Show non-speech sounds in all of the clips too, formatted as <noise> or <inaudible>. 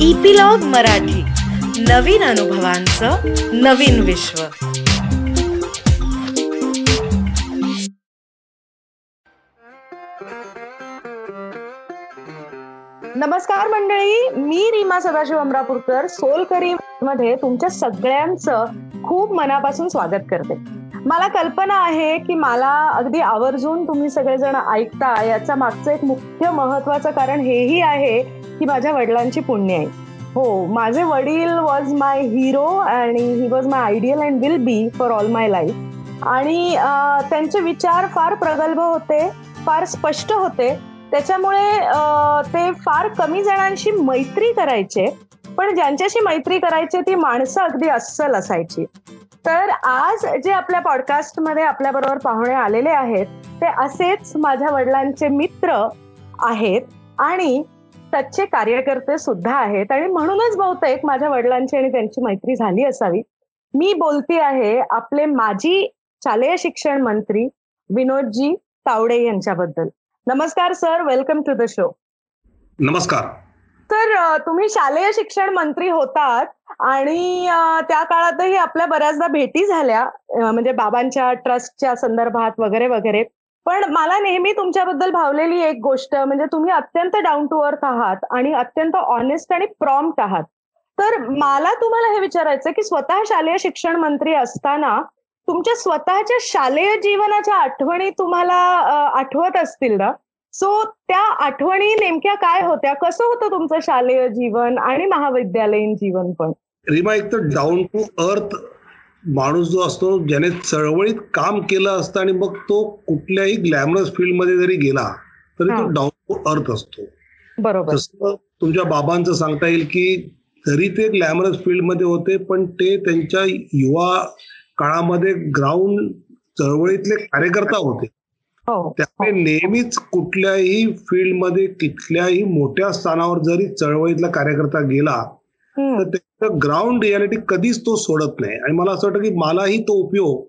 Epilogue Marathi. नवीन अनुभवांचं नवीन विश्व. नमस्कार मंडळी मी रीमा सदाशिव अमरापूरकर सोलकरी मध्ये तुमच्या सगळ्यांचं खूप मनापासून स्वागत करते. मला कल्पना आहे की मला अगदी आवर्जून तुम्ही सगळेजण ऐकता याचा मागचं एक मुख्य महत्वाचं कारण हेही आहे की माझ्या वडिलांची पुण्य आहे. हो माझे वडील वॉज माय हिरो आणि he was my ideal and will be for all my life आणि त्यांचे विचार फार प्रगल्भ होते फार स्पष्ट होते. त्याच्यामुळे ते फार कमी जणांशी मैत्री करायचे पण ज्यांच्याशी मैत्री करायचे ती माणसं अगदी अस्सल असायची. तर आज जे आपल्या पॉडकास्टमध्ये पाहुणे आलेले आहेत ते असेच माझ्या वडिलांचे मित्र आहेत आणि त्याचे कार्यकर्ते सुद्धा आहेत. आणि म्हणूनच बहुतेक माझ्या वडिलांची आणि त्यांची मैत्री झाली असावी. मी बोलते आहे आपले माजी शालेय शिक्षण मंत्री विनोदजी तावडे यांच्याबद्दल. नमस्कार sir. Welcome to the show नमस्कार. तर तुम्ही शालेय शिक्षण मंत्री होतात आणि त्या काळातही आपल्या बऱ्याचदा भेटी झाल्या म्हणजे बाबांच्या ट्रस्टच्या संदर्भात वगैरे वगैरे. पण मला नेहमी तुमच्याबद्दल भावलेली एक गोष्ट म्हणजे तुम्ही अत्यंत डाऊन टू अर्थ आहात आणि अत्यंत ऑनेस्ट आणि प्रॉम्प्ट आहात. तर मला तुम्हाला हे विचारायचं की स्वतः शालेय शिक्षण मंत्री असताना तुमच्या स्वतःच्या शालेय जीवनाच्या आठवणी तुम्हाला आठवत असतील ना? सो त्या आठवणी नेमक्या काय होत्या? कसं होतं तुमचं शालेय जीवन आणि महाविद्यालयीन जीवन पण? रिमा एक तर डाऊन टू अर्थ माणूस जो असतो ज्याने चळवळीत काम केलं असतं आणि मग तो कुठल्याही ग्लॅमरस फील्डमध्ये जरी गेला तरी तो हा. डाऊन टू अर्थ असतो. बरोबर. तसं तुमच्या बाबांचं सांगता येईल की जरी ते ग्लॅमरस फील्डमध्ये होते पण ते त्यांच्या युवा काळामध्ये ग्राउंड चळवळीतले कार्यकर्ता होते. हो. त्यामुळे नेहमीच कुठल्याही फील्डमध्ये कुठल्याही मोठ्या स्थानावर जरी चळवळीतला कार्यकर्ता गेला तर त्याचं ग्राउंड रियालिटी कधीच तो सोडत नाही. आणि मला असं वाटतं की मलाही तो उपयोग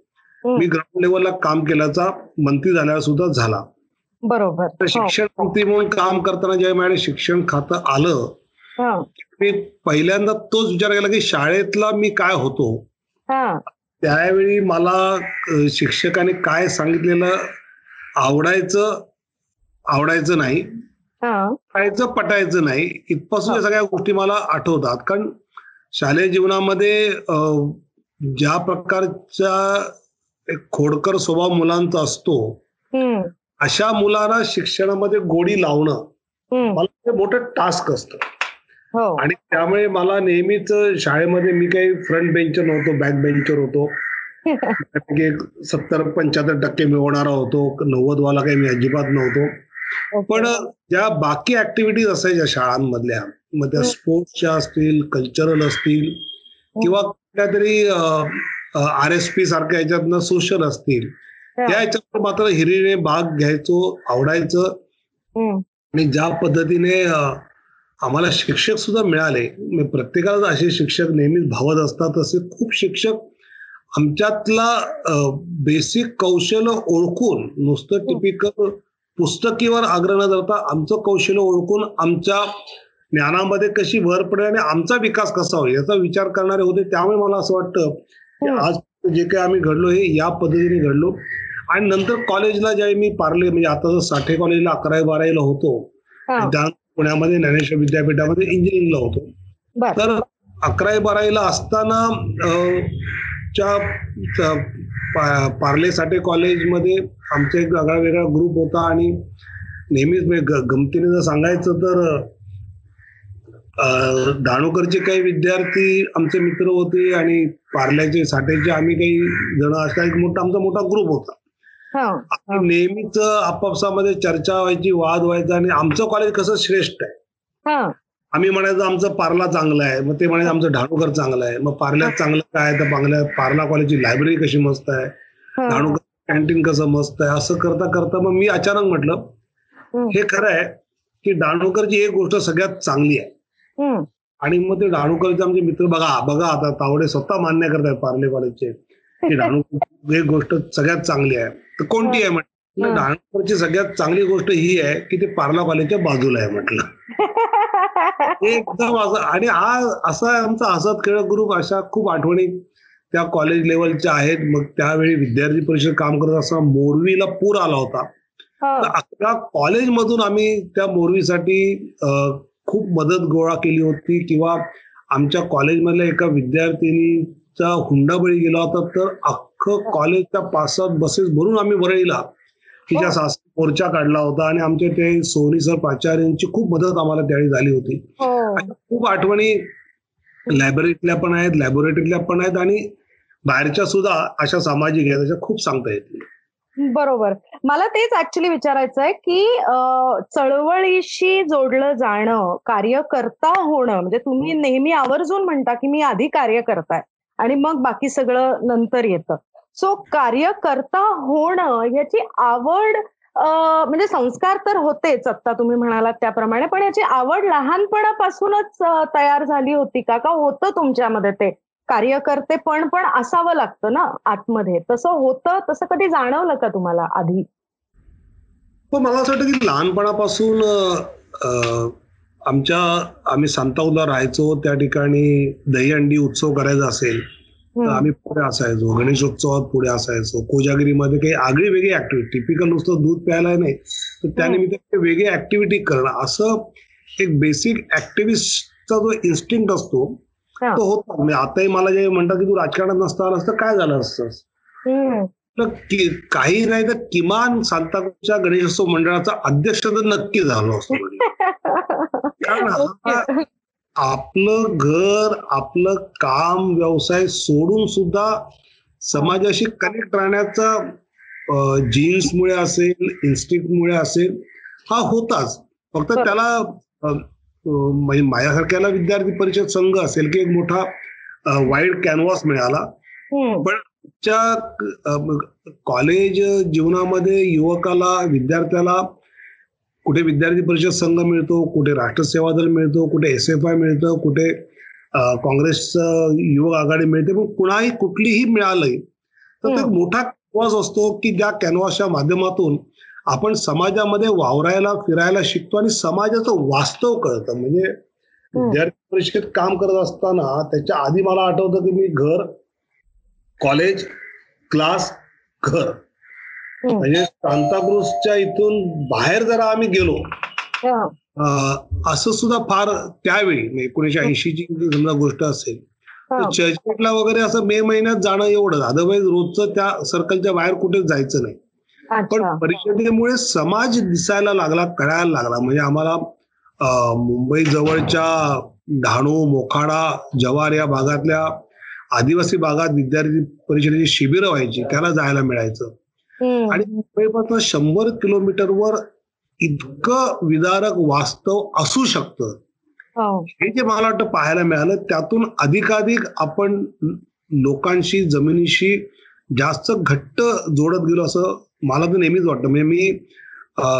मी ग्राउंड लेवलला काम केल्याचा मंत्री झाल्यावर सुद्धा झाला. बरोबर. तर हो, शिक्षण मंत्री म्हणून काम करताना ज्यावेळी माझ्याकडे शिक्षण खातं आलं मी पहिल्यांदा तोच विचार केला की शाळेतला मी काय होतो? हा, त्यावेळी मला शिक्षकाने काय सांगितलेलं आवडायचं आवडायचं नाही. पटायचं पटायचं नाही. इथपासून या सगळ्या गोष्टी मला आठवतात. कारण शालेय जीवनामध्ये ज्या प्रकारचा एक खोडकर स्वभाव मुलांचा असतो अशा मुलांना शिक्षणामध्ये गोडी लावणं मला ते मोठं टास्क असतं. हो. आणि त्यामुळे मला नेहमीच शाळेमध्ये मी काही फ्रंट बेंचर नव्हतो बॅक बेंचर होतो. <laughs> सत्तर पंच्याहत्तर टक्के मिळवणारा होतो. नव्वद वाला काही मी अजिबात नव्हतो. पण ज्या बाकी ऍक्टिव्हिटीज असायच्या शाळांमधल्या मग त्या. स्पोर्ट्सच्या असतील कल्चरल असतील किंवा कुठल्या तरी आर एस पी सारख्या याच्यातनं सोशल असतील त्या याच्यात मात्र हिरीने भाग घ्यायचो आवडायचं. आणि ज्या पद्धतीने आम्हाला शिक्षक सुद्धा मिळाले प्रत्येकाला असे शिक्षक नेहमीच भावत असतात तसे खूप शिक्षक आमच्यातला बेसिक कौशल्य ओळखून नुसतं टिपिकल पुस्तकीवर आग्रह न धरता आमचं कौशल्य ओळखून आमच्या ज्ञानामध्ये कशी भर पडेल आणि आमचा विकास कसा होईल याचा विचार करणारे होते. त्यामुळे मला असं वाटतं की हम्म. आज जे काही आम्ही घडलो हे या पद्धतीने घडलो. आणि नंतर कॉलेजला ज्यावेळी मी पारले म्हणजे आता जर साठे कॉलेजला अकरावी बारावीला होतो. हा, त्या पुण्यामध्ये ज्ञानेश्वर विद्यापीठामध्ये इंजिनिअरिंगला होतो. तर अकरावी बारावीला असताना च्या पार्ले साठे कॉलेजमध्ये आमचा एक वेगळा वेगळा ग्रुप होता आणि नेहमीच म्हणजे गमतीने जर सांगायचं तर अं, डहाणूकरचे काही विद्यार्थी आमचे मित्र होते आणि पार्ल्याचे साठेचे आम्ही काही जण असा एक मोठा आमचा मोठा ग्रुप होता. हा, आणि नेहमीच आपापसामध्ये चर्चा व्हायची वाद व्हायचा आणि आमचं कॉलेज कसं श्रेष्ठ आहे? हा, आम्ही म्हणायचं आमचं पार्ला चांगलं आहे. मग ते म्हणायचं आमचं ढाणूकर चांगलं आहे. मग पार्ल्यात चांगलं काय तर पार्ला कॉलेजची लायब्ररी कशी मस्त आहे? हा, ढाणूकर कॅन्टीन कसं मस्त आहे असं करता करता मग मी अचानक म्हटलं हे खरं आहे की डहाणूकरची एक गोष्ट सगळ्यात चांगली आहे. आणि मग ते डहाणूकरचे आमचे मित्र बघा बघा आता तावडे स्वतः मान्य करतायत पार्ले कॉलेजचे की <laughs> डहाणूकर एक गोष्ट सगळ्यात चांगली आहे. तर कोणती आहे म्हटलं? डहाणूकरची सगळ्यात चांगली गोष्ट ही आहे की ते पार्ला कॉलेजच्या बाजूला आहे म्हटलं. <laughs> एकदम असं आणि हा असा आमचा हसत खेळत ग्रुप अशा खूप आठवणी त्या कॉलेज लेवलच्या आहेत. मग त्यावेळी विद्यार्थी परिषद काम करत असताना मोरवीला पूर आला होता. हो. तर अख्ख्या कॉलेजमधून आम्ही त्या मोरवीसाठी खूप मदत गोळा केली होती. किंवा आमच्या कॉलेजमधल्या एका विद्यार्थिनीचा हुंडाबळी गेला होता. तर अख्खं कॉलेजच्या पाच सात बसेस भरून आम्ही वरळीला तिच्या हो. सास मोर्चा काढला होता. आणि आमचे ते सोनी सर प्राचार्यांची खूप मदत आम्हाला त्यावेळी झाली होती. हो. अशा खूप आठवणी लायब्ररीतल्या पण आहेत लॅबोरेटरीतल्या पण आहेत आणि बाहेरच्या सुद्धा अशा सामाजिक आहेत अशा खूप सांगता येतील. बरोबर. मला तेच ऍक्च्युली विचारायचं आहे की चळवळीशी जोडलं जाणं कार्यकर्ता होणं म्हणजे तुम्ही नेहमी आवर्जून म्हणता की मी आधी कार्य करताय आणि मग बाकी सगळं नंतर येतं. सो कार्यकर्ता होणं याची आवड म्हणजे संस्कार तर होतेच आता तुम्ही म्हणालात त्याप्रमाणे पण याची आवड लहानपणापासूनच तयार झाली होती का? का होतं तुमच्यामध्ये ते? कार्यकर्ते पण पण असावं लागतं ना आतमध्ये? तसं होतं? तसं कधी जाणवलं का तुम्हाला आधी? पण मला असं वाटतं की लहानपणापासून आमच्या आम्ही सांताऊला राहायचो त्या ठिकाणी दहीहंडी उत्सव करायचा असेल तर. आम्ही पुढे असायचो. गणेशोत्सवात पुढे असायचो. कोजागिरीमध्ये काही आगळी वेगळी ऍक्टिव्हिटी टिपिकल नुसतं दूध प्यायला नाही. तर त्यानिमित्त वेगळी ऍक्टिव्हिटी करणं. असं एक बेसिक ऍक्टिव्हिस्टचा जो इन्स्टिंक्ट असतो. तो होता म्हणजे आताही मला जे म्हणतात की तू राजकारणात नसता आला असतं? काय झालं असतं काही नाही तर किमान सांताक्रूजच्या गणेशोत्सव मंडळाचा अध्यक्ष तर नक्की झालो असतो. <laughs> कारण हा. आपलं घर आपलं काम व्यवसाय सोडून सुद्धा समाजाशी कनेक्ट राहण्याचा जीन्समुळे असेल इन्स्टिंक्टमुळे असेल हा होताच फक्त. त्याला म्हणजे माझ्यासारख्याला विद्यार्थी परिषद संघ असेल की एक मोठा वाईड कॅनव्हास मिळाला. पण कॉलेज जीवनामध्ये युवकाला विद्यार्थ्याला कुठे विद्यार्थी परिषद संघ मिळतो कुठे राष्ट्रसेवा दल मिळतो कुठे एस एफ आय मिळतं कुठे अं, काँग्रेसचं युवक आघाडी मिळते पण कुणाही कुठलीही मिळालंय तर तो. मोठा कॅनव्हास असतो की ज्या कॅनव्हासच्या माध्यमातून आपण समाजामध्ये वावरायला फिरायला शिकतो आणि समाजाचं वास्तव कळतं म्हणजे विद्यार्थी परिषदेत काम करत असताना त्याच्या आधी मला आठवतं की मी घर कॉलेज क्लास घर. म्हणजे सांताक्रूजच्या इथून बाहेर जरा आम्ही गेलो हा. असं सुद्धा फार त्यावेळी म्हणजे एकोणीशे ऐंशीची समजा गोष्ट असेल हा. तर चर्चगेटला वगैरे असं मे महिन्यात जाणं एवढं अदरवाईज रोजचं त्या सर्कलच्या बाहेर कुठेच जायचं नाही पण परिषदेमुळे समाज दिसायला लागला कळायला लागला म्हणजे आम्हाला मुंबई जवळच्या डहाणू मोखाडा जव्हार या भागातल्या आदिवासी भागात विद्यार्थी परिषदेची शिबिरं व्हायची त्याला जायला मिळायचं. आणि मुंबईपासून शंभर किलोमीटरवर इतकं विदारक वास्तव असू शकतं हो. हे जे मला वाटतं पाहायला मिळालं त्यातून अधिकाधिक आपण लोकांशी जमिनीशी जास्त घट्ट जोडत गेलो असं मला तर नेहमीच वाटतं म्हणजे मी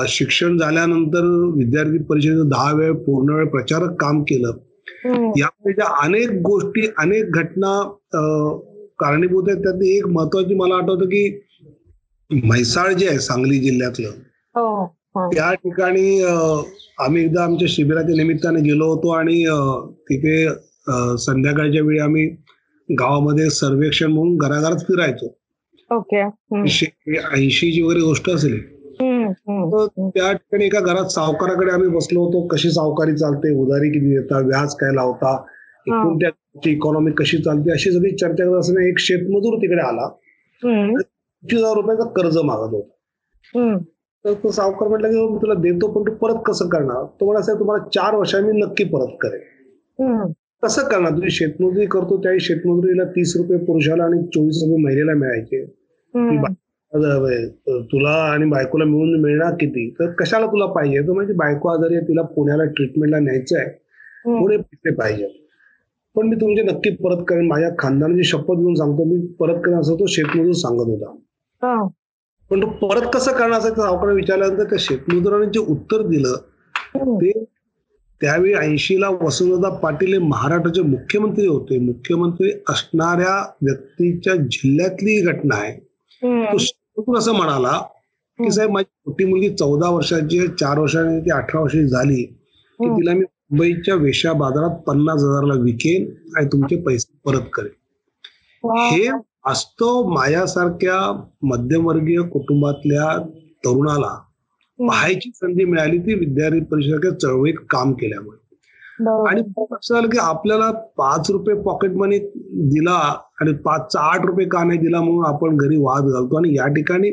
शिक्षण झाल्यानंतर विद्यार्थी परिषदेचं दहा वेळ पूर्ण वेळ प्रचारक काम केलं. यामध्ये ज्या अनेक गोष्टी अनेक घटना कारणीभूत आहेत त्यातली एक महत्वाची मला आठवतं की म्हैसाळ जे आहे सांगली जिल्ह्यातलं हो हो. त्या ठिकाणी आम्ही एकदा आमच्या शिबिराच्या निमित्ताने गेलो होतो आणि तिथे संध्याकाळच्या वेळी आम्ही गावामध्ये सर्वेक्षण म्हणून घराघरात फिरायचो ओके हम्म. ऐंशीची वगैरे गोष्ट असेल त्या ठिकाणी एका घरात सावकाराकडे आम्ही बसलो होतो कशी सावकारी चालते उधारी किती देता व्याज काय लावता एकूण त्याची इकॉनॉमी कशी चालते अशी सगळी चर्चा करत असताना एक शेतमजूर तिकडे आला. पंचवीस हजार रुपयाचं कर्ज मागत होता. तर तो सावकार म्हटलं की "हो, मी तुला देतो पण तू परत कसं करणार? तो म्हणा साहेब तुम्हाला चार वर्षांनी नक्की परत करेल. कसं करणार? तुम्ही शेतमजुरी करतो त्यावेळी शेतमजुरीला तीस रुपये पुरुषाला आणि चोवीस रुपये महिलेला मिळायचे. तुला आणि बायकोला मिळून मिळणार किती? तर कशाला तुला पाहिजे? तर म्हणजे बायको आजारी तिला पुण्याला ट्रीटमेंटला न्यायचं आहे. पुढे पैसे पाहिजे. पण मी तुमचे नक्की परत करेन माझ्या खानदानाची शपथ घेऊन सांगतो मी परत करेन असं तो शेतमजूर सांगत होता हा. पण तो परत कसं करणार असं विचारल्यानंतर त्या शेतमजुराने जे उत्तर दिलं हम्म. ते त्यावेळी ऐंशीला वसंतदादा पाटील हे महाराष्ट्राचे मुख्यमंत्री होते मुख्यमंत्री असणाऱ्या व्यक्तीच्या जिल्ह्यातली ही घटना आहे. तो शेतमजूर असं म्हणाला की साहेब माझी मोठी मुलगी चौदा वर्षाची आहे चार वर्षांनी ती अठरा वर्षाची झाली की. तिला मी मुंबईच्या वेश्या बाजारात पन्नास हजारला विकेन आणि तुमचे पैसे परत करेन वा. हे वास्तव माझ्यासारख्या मध्यमवर्गीय कुटुंबातल्या तरुणाला. पाहायची संधी मिळाली ती विद्यार्थी परिषदेच्या चळवळीत काम केल्यामुळे. आणि झालं की आपल्याला पाच रुपये पॉकेट मनी दिला आणि पाचचा आठ रुपये का नाही दिला म्हणून आपण घरी वाद घालतो आणि या ठिकाणी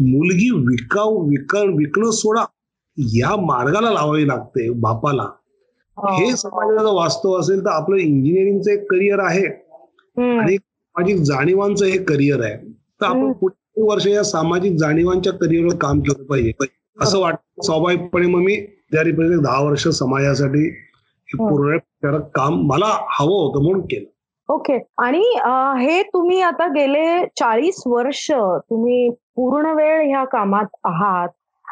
मुलगी विकाऊ विक विकणं सोडा या मार्गाला लावावी लागते बापाला हो. हे समाजाचं वास्तव असेल तर आपलं इंजिनिअरिंगचं एक करिअर आहे. आणि सामाजिक जाणीवांचं हे करिअर आहे तर आपण. पुढील वर्ष या सामाजिक जाणीवांच्या करिअरवर काम केलं पाहिजे असं वाटतं स्वाभाविकपणे मग मी तयारी परिषद दहा वर्ष समाजासाठी हे. पूर्ण काम मला हवं होतं म्हणून केलं ओके आणि अं, हे तुम्ही आता गेले चाळीस वर्ष तुम्ही पूर्ण वेळ ह्या कामात आहात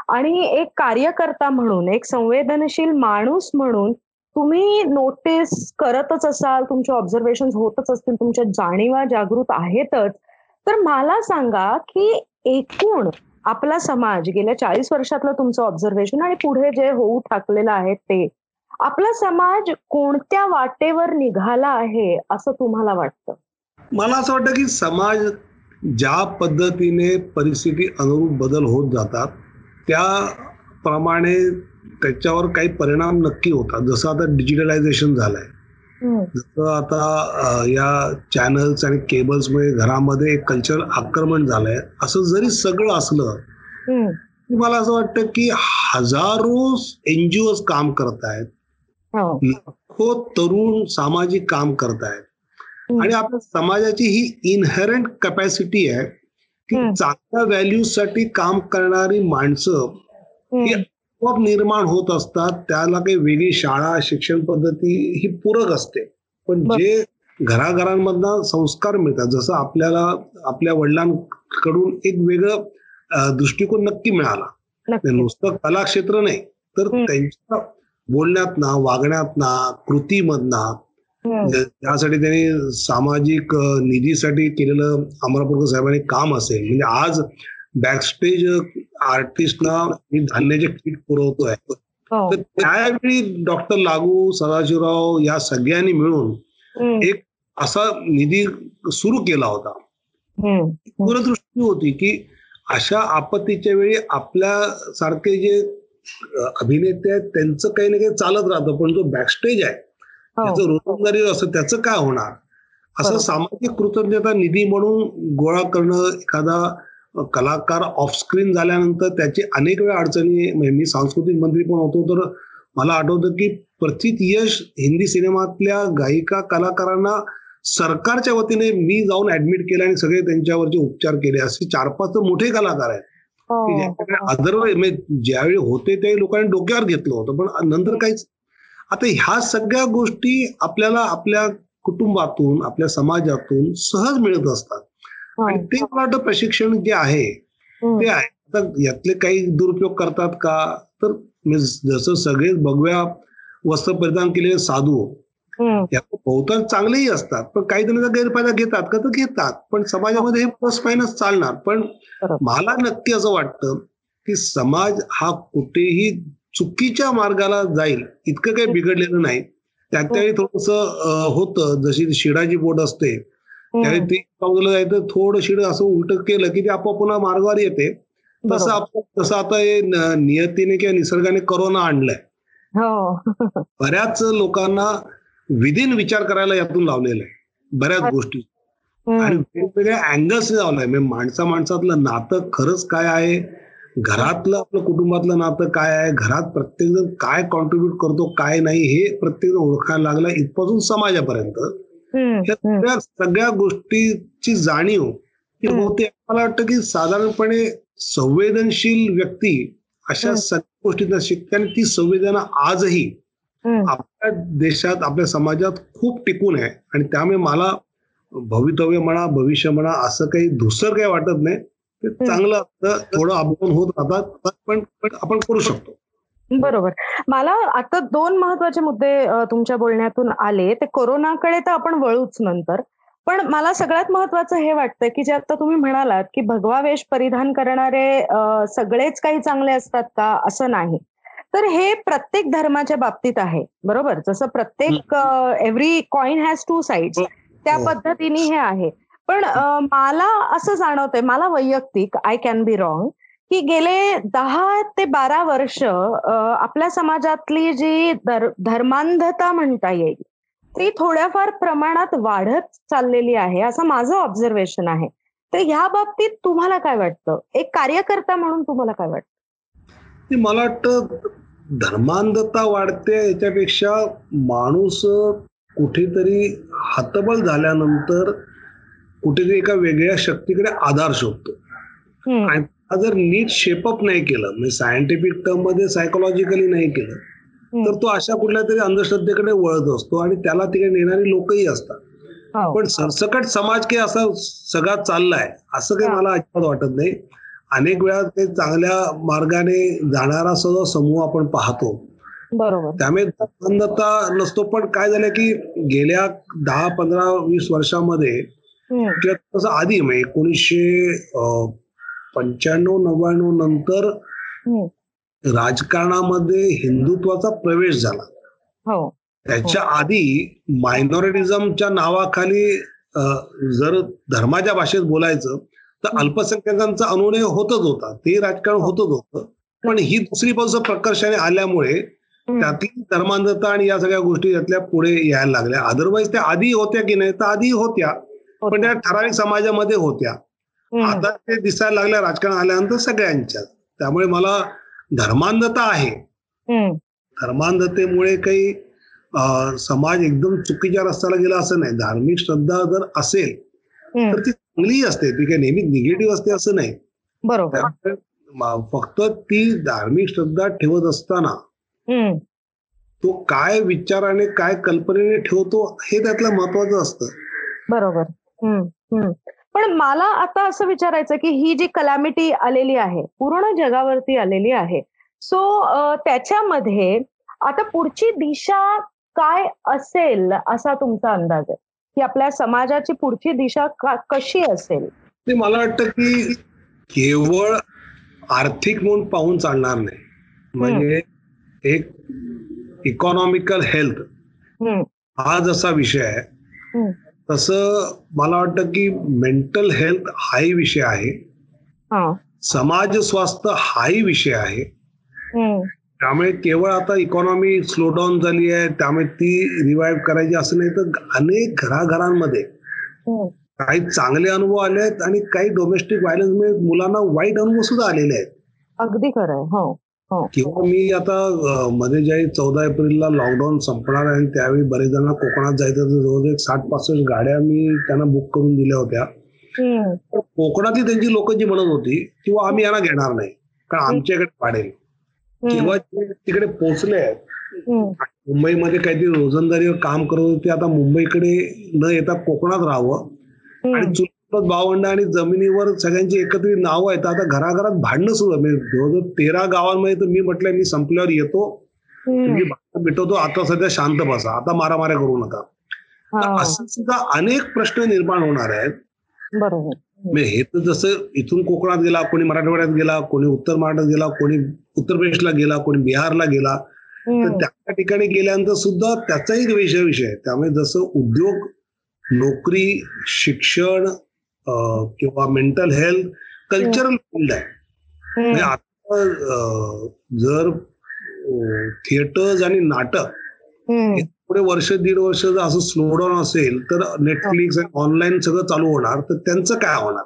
आणि एक कार्यकर्ता म्हणून एक संवेदनशील माणूस म्हणून तुम्ही नोटीस करतच असाल तुमचे ऑब्झर्वेशन होतच असतील तुमच्या जाणीवा जागृत आहेतच. तर मला सांगा की एकूण आपला समाज गेल्या चाळीस वर्षातलं तुमचं ऑब्झर्वेशन आणि पुढे जे होऊ ठाकलेलं आहे ते आपला समाज कोणत्या वाटेवर निघाला आहे असं तुम्हाला वाटतं? मला असं वाटतं की समाज ज्या पद्धतीने परिस्थिती अनुरूप बदल होत जातात त्याप्रमाणे त्याच्यावर काही परिणाम नक्की होतात. जसं आता डिजिटलायझेशन झालंय. जसं आता या चॅनल्स आणि केबल्समुळे घरामध्ये एक कल्चरल आक्रमण झालंय. असं जरी सगळं असलं की मला असं वाटतं की हजारो एनजीओ काम करत आहेत. हो. लाखो तरुण सामाजिक काम करत आहेत. हम्म, आणि आपल्या समाजाची ही इनहेरंट कपॅसिटी आहे की. चांगल्या व्हॅल्यूजसाठी काम करणारी माणसं ही आपोआप निर्माण होत असतात त्याला काही वेगळी शाळा शिक्षण पद्धती ही पूरक असते पण. जे घराघरांमधनं संस्कार मिळतात जसं आपल्याला आपल्या वडिलांकडून एक वेगळं दृष्टिकोन नक्की मिळाला. नुसतं कला क्षेत्र नाही तर. त्यांच्या बोलण्यातनं वागण्यातनं कृतीमधनं हम्म, ज्या- ज्यासाठी त्यांनी सामाजिक निधीसाठी केलेलं अमरापूरकर साहेबांनी काम असेल म्हणजे आज बॅकस्टेज आर्टिस्टना मी धान्याचे किट पुरवतोय हो. तर त्यावेळी डॉक्टर लागू सदाशिवराव या सगळ्यांनी मिळून एक असा निधी सुरू केला होता दूरदृष्टी होती की अशा आपत्तीच्या वेळी आपल्या सारखे जे अभिनेते आहेत त्यांचं काही ना काही चालत राहतं पण जो बॅकस्टेज आहे हो. त्याचं रोजंदारी असं त्याचं काय होणार असं. सामाजिक कृतज्ञता निधी म्हणून गोळा करणं एखादा कलाकार ऑफस्क्रीन झाल्यानंतर त्याची अनेक वेळा अडचणी म्हणजे मी सांस्कृतिक मंत्री पण होतो तर मला आठवतं की प्रथित यश हिंदी सिनेमातल्या गायिका कलाकारांना सरकारच्या वतीने मी जाऊन ऍडमिट केलं आणि सगळे त्यांच्यावरचे उपचार केले. असे चार पाच मोठे कलाकार आहेत. की हो. अदरवाईज ज्यावेळी होते त्यावेळी लोकांनी डोक्यावर घेतलं होतं. पण नंतर काहीच. आता ह्या सगळ्या गोष्टी आपल्याला आपल्या कुटुंबातून आपल्या समाजातून सहज मिळत असतात. आणि ते मला वाटतं प्रशिक्षण जे आहे ते आहे. आता यातले काही दुरुपयोग करतात का? तर जसं सगळे भगव्या वस्त्र परिधान केलेले साधू यात बहुतांश चांगलेही असतात. पण काही जण त्याचा गैरफायदा घेतात का? तर घेतात. पण समाजामध्ये हे प्लस मायनस चालणार. पण. मला नक्की असं वाटतं की समाज हा कुठेही चुकीच्या मार्गाला जाईल इतकं काही बिघडलेलं नाही. त्या त्यावेळी थोडस होतं. जशी शिडाची बोट असते त्यावेळी हम्म, ती समजलं जायचं थोडं शिड असं उलट केलं की ते आपोआप पुन्हा मार्गावर येते. तसं. आपण तसं आता हे नियतीने किंवा निसर्गाने करोना आणलाय. हो. बऱ्याच लोकांना विदिन विचार करायला यातून लावलेला आहे. बऱ्याच. गोष्टी. आणि वेगवेगळ्या अँगल्स लावलाय. म्हणजे माणसा माणसातलं नातं खरंच काय आहे? घरातलं आपलं कुटुंबातलं नातं काय आहे? घरात प्रत्येक जण काय कॉन्ट्रीब्युट करतो काय नाही हे प्रत्येक जण ओळखायला लागला. इथपासून समाजापर्यंत. सगळ्या सगळ्या गोष्टीची जाणीव. होते. मला वाटतं की साधारणपणे संवेदनशील व्यक्ती अशा. सगळ्या गोष्टींना शिकते आणि ती संवेदना आजही. आपल्या देशात आपल्या समाजात खूप टिकून आहे. आणि त्यामुळे मला भवितव्य म्हणा भविष्य म्हणा असं काही धुसर काही वाटत नाही. ते चांगलं असतं. थोडं अपडाऊन होत राहतात. पण आपण करू शकतो. बरोबर. मला आता दोन महत्त्वाचे मुद्दे तुमच्या बोलण्यातून आले. ते कोरोनाकडे तर आपण वळूच नंतर. पण मला सगळ्यात महत्वाचं हे वाटतं की जे आता तुम्ही म्हणालात की भगवा वेश परिधान करणारे सगळेच काही चांगले असतात का? असं नाही. तर हे प्रत्येक धर्माच्या बाबतीत आहे. बरोबर? जसं प्रत्येक every coin has two sides त्या हो. पद्धतीने हे आहे. पण मला असं जाणवतंय मला वैयक्तिक आय कॅन बी रॉंग की गेले दहा ते बारा वर्ष आपल्या समाजातली जी धर- धर्मांधता म्हणता येईल ती थोड्याफार प्रमाणात वाढत चाललेली आहे असं माझं ऑब्झर्वेशन आहे. तर ह्या बाबतीत तुम्हाला काय वाटतं? एक कार्यकर्ता म्हणून तुम्हाला काय वाटतं? ते मला वाटतं धर्मांधता वाढते याच्यापेक्षा माणूस कुठेतरी हतबल झाल्यानंतर कुठेतरी एका वेगळ्या शक्तीकडे आधार शोधतो. आणि हा जर नीट शेपअप नाही केलं म्हणजे सायंटिफिक टर्ममध्ये सायकोलॉजिकली नाही केलं तर तो अशा कुठल्या तरी अंधश्रद्धेकडे वळत असतो आणि त्याला तिकडे नेणारी लोकही असतात. हो. पण सरसकट समाज काही असा सगळा चाललाय असं काही. मला अजिबात वाटत नाही. अनेक वेळा ते चांगल्या मार्गाने जाणारा सुद्धा समूह आपण पाहतो. बरोबर. त्यामुळे धर्मांधता नसतो पण काय झालं की गेल्या दहा पंधरा वीस वर्षामध्ये किंवा तसं आधी म्हणजे एकोणीसशे पंच्याण्णव नव्याण्णव नंतर हम्म, राजकारणामध्ये हिंदुत्वाचा प्रवेश झाला. हो. त्याच्या आधी मायनॉरिटिझमच्या नावाखाली जर धर्माच्या भाषेत बोलायचं तर अल्पसंख्याकांचा अनुनय होतच होता. ते राजकारण होतच होतं. पण ही दुसरी बाजू प्रकर्षाने आल्यामुळे त्यातली धर्मांधता आणि या सगळ्या गोष्टी त्यातल्या पुढे यायला लागल्या. अदरवाईज त्या आधी होत्या की नाही? तर आधी होत्या. पण त्या ठराविक समाजामध्ये होत्या. आता ते दिसायला लागल्या राजकारण आल्यानंतर सगळ्यांच्यात. त्यामुळे मला धर्मांधता आहे. धर्मांधतेमुळे काही समाज एकदम चुकीच्या रस्त्याला गेला असं नाही. धार्मिक श्रद्धा जर असेल तर ती चांगली असते. ती काही नेहमी निगेटिव्ह असते असं नाही. बरोबर. फक्त ती धार्मिक श्रद्धा ठेवत असताना तो काय विचाराने काय कल्पनेने ठेवतो हे त्यातलं महत्वाचं असतं. बरोबर. पण मला आता असं विचारायचं की ही जी कलॅमिटी आलेली आहे पूर्ण जगावरती आलेली आहे सो त्याच्यामध्ये आता पुढची दिशा काय असेल असा तुमचा अंदाज आहे? की आपल्या समाजाची पुढची दिशा कशी असेल? मला वाटतं की केवळ आर्थिक म्हणून पाहून चालणार नाही. म्हणजे एक इकॉनॉमिकल हेल्थ हा जसा विषय आहे तसं मला वाटतं की मेंटल हेल्थ हाही विषय आहे. हा, समाज स्वास्थ्य हाही विषय आहे. त्यामुळे केवळ आता इकॉनॉमी स्लो डाऊन झाली आहे त्यामुळे ती रिवाईव्ह करायची असं नाही तर अनेक घराघरांमध्ये काही चांगले अनुभव आले आहेत आणि काही डोमेस्टिक व्हायलन्समुळे मुलांना वाईट अनुभव सुद्धा आलेले आहेत. अगदी खरं आहे हो. किंवा मी आता मध्ये ज्यावेळी चौदा एप्रिलला लॉकडाऊन संपणार आहे आणि त्यावेळी बरेच जण कोकणात जायचं तर जवळजवळ एक साठ पासष्ट गाड्या मी त्यांना बुक करून दिल्या होत्या. कोकणातली त्यांची लोक जी म्हणत होती किंवा आम्ही यांना घेणार नाही कारण आमच्याकडे वाढेल. किंवा जे तिकडे पोहोचले आहेत मुंबईमध्ये काहीतरी रोजंदारीवर काम करत होते आता मुंबईकडे न येता कोकणात राहावं. आणि भावंड आणि जमिनीवर सगळ्यांची एकत्रित नावं आहेत. आता घराघरात भांडणं सुरू आहे म्हणजे जवळजवळ तेरा गावांमध्ये तर मी म्हटलं मी संपल्यावर येतो. तुम्ही भांडणं मिटवतो. आता सध्या शांत बसा. आता मारामाऱ्या करू नका. असे सुद्धा अनेक प्रश्न निर्माण होणार आहेत. बरोबर. हे तर जसं इथून कोकणात गेला कोणी मराठवाड्यात गेला कोणी उत्तर महाराष्ट्रात गेला कोणी उत्तर प्रदेशला गेला कोणी बिहारला गेला. तर त्या ठिकाणी गेल्यानंतर सुद्धा त्याचाही एक विषय विषय आहे. त्यामुळे जसं उद्योग नोकरी शिक्षण किंवा मेंटल हेल्थ कल्चरल फील्ड आहे. म्हणजे आता जर थिएटर्स आणि नाटक हे पुढे वर्ष दीड वर्ष जर असं स्लो डाऊन असेल तर नेटफ्लिक्स आणि ऑनलाईन सगळं चालू होणार तर त्यांचं काय होणार?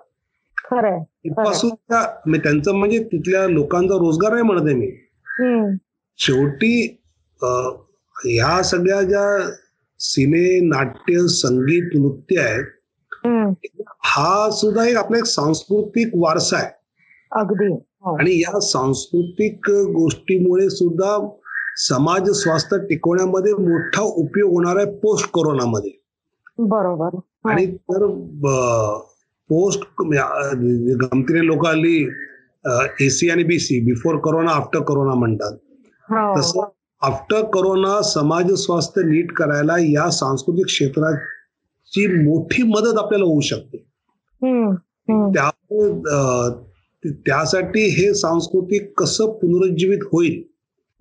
म्हणजे त्यांचं म्हणजे तिथल्या लोकांचा रोजगार नाही म्हणत मी. शेवटी ह्या सगळ्या ज्या सिने नाट्य संगीत नृत्य आहेत हा सुद्धा एक आपला एक सांस्कृतिक वारसा आहे अगदी हो. आणि या सांस्कृतिक गोष्टीमुळे सुद्धा समाज स्वास्थ्य टिकवण्यामध्ये मोठा उपयोग होणार आहे पोस्ट कोरोनामध्ये बरोबर हो. आणि तर पोस्ट गमतीने लोक आली एसी आणि BC before corona after corona म्हणतात हो. तसं आफ्टर कोरोना समाज स्वास्थ्य नीट करायला या सांस्कृतिक क्षेत्रात ची मोठी मदत आपल्याला होऊ शकते. त्यामुळे त्यासाठी हे सांस्कृतिक कसं पुनरुज्जीवित होईल?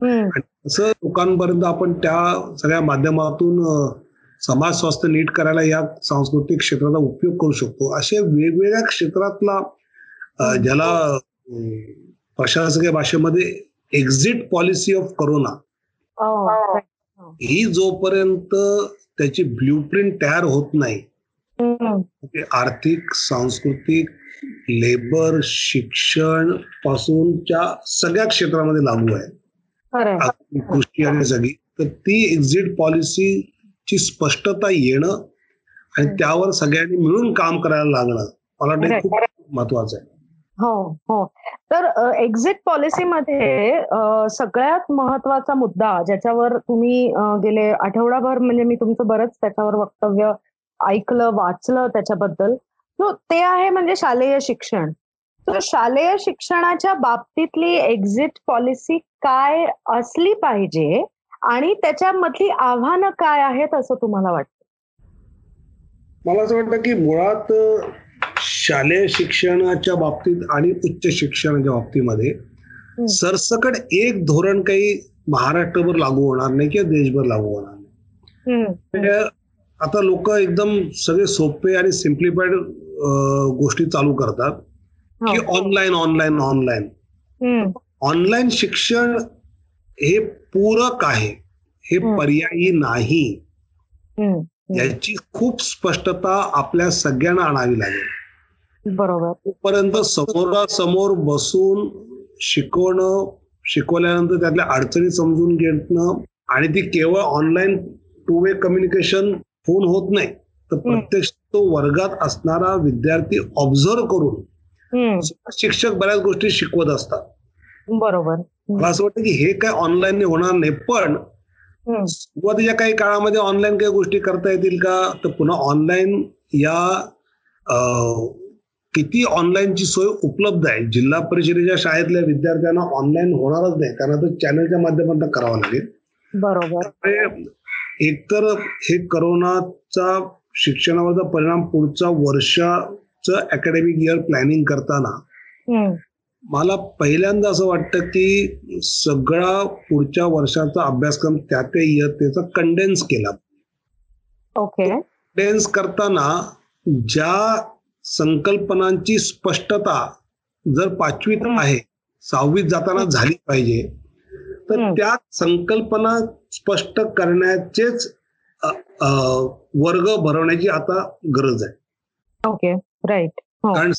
हम्म, आणि कसं लोकांपर्यंत आपण त्या सगळ्या माध्यमातून समाज स्वास्थ्य नीट करायला या सांस्कृतिक क्षेत्राचा उपयोग करू शकतो? असे वेगवेगळ्या क्षेत्रातला ज्याला प्रशासकीय भाषेमध्ये एक्झिट पॉलिसी ऑफ करोना ही जोपर्यंत त्याची ब्ल्यूप्रिंट तयार होत नाही. आर्थिक सांस्कृतिक लेबर शिक्षण पासूनच्या सगळ्या क्षेत्रामध्ये लागू आहे. कृषी आणि सगळी. तर ती एक्झिट पॉलिसीची स्पष्टता येणं आणि त्यावर सगळ्यांनी मिळून काम करायला लागणं मला वाटतं खूप महत्वाचं आहे. हो हो. तर एक्झिट पॉलिसीमध्ये सगळ्यात महत्त्वाचा मुद्दा ज्याच्यावर तुम्ही गेले आठवडाभर म्हणजे मी तुमचं बरंच त्याच्यावर वक्तव्य ऐकलं वाचलं त्याच्याबद्दल ते आहे म्हणजे शालेय शिक्षण. तर शालेय शिक्षणाच्या बाबतीतली एक्झिट पॉलिसी काय असली पाहिजे आणि त्याच्यामधली आव्हानं काय आहेत असं तुम्हाला वाटतं? मला असं वाटतं की मुळात शालेय शिक्षणाच्या बाबतीत आणि उच्च शिक्षणाच्या बाबतीमध्ये सरसकट एक धोरण काही महाराष्ट्रभर लागू होणार नाही किंवा देशभर लागू होणार नाही. म्हणजे आता लोक एकदम सगळे सोपे आणि सिम्प्लिफाईड गोष्टी चालू करतात की हो. Online online online hmm, online शिक्षण हे पूरक आहे हे. पर्यायी नाही. याची खूप स्पष्टता आपल्या सगळ्यांना आणावी लागेल. बरोबर. तोपर्यंत समोरासमोर बसून शिकवणं शिकवल्यानंतर त्यातल्या अडचणी समजून घेणं आणि ती केवळ ऑनलाईन टू वे कम्युनिकेशन होऊन होत नाही तर प्रत्यक्ष तो वर्गात असणारा विद्यार्थी ऑब्झर्व करून शिक्षक बऱ्याच गोष्टी शिकवत असतात. बरोबर. मला असं वाटतं की हे काय ऑनलाईन होणार नाही पण सुरुवातीच्या काही काळामध्ये ऑनलाईन काही गोष्टी करता येतील का? तर पुन्हा ऑनलाईन या किती ऑनलाईनची सोय उपलब्ध आहे? जिल्हा परिषदेच्या शाळेतल्या विद्यार्थ्यांना ऑनलाईन होणारच नाही. कारण तो चॅनलच्या माध्यमातून करावं लागेल. बरोबर. एकतर हे करोनाचा शिक्षणावरचा परिणाम पुढचा वर्षाचं अकॅडमिक इयर प्लॅनिंग करताना मला पहिल्यांदा असं वाटतं की सगळा पुढच्या वर्षाचा अभ्यासक्रम त्या त्या इयत्तेचा कंडेन्स केला. ओके कंडेन्स करताना ज्या संकल्पनांची स्पष्टता जर पाचवीत. आहे सहावीत जाताना झाली पाहिजे. तर. त्या संकल्पना स्पष्ट करण्याचेच वर्ग भरवण्याची आता गरज आहे. ओके राईट हो. कारण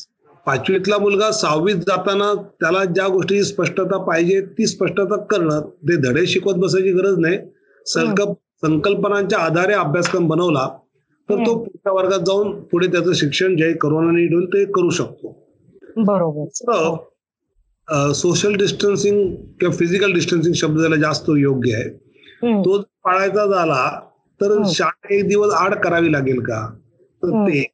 पाचवीतला मुलगा सहावीत जाताना त्याला ज्या गोष्टीची स्पष्टता पाहिजे ती स्पष्टता करणं ते धडे शिकवत बसायची गरज नाही. संकल्प संकल्पनांच्या आधारे अभ्यासक्रम बनवला तर तो. पुढच्या वर्गात जाऊन पुढे त्याचं शिक्षण जे करोनाने होईल ते करू शकतो. बरोबर. सोशल डिस्टन्सिंग किंवा फिजिकल डिस्टन्सिंग शब्द त्याला जास्त योग्य आहे. तो जर पाळायचा झाला तर. शाळा एक दिवस आड करावी लागेल का? तर. ते.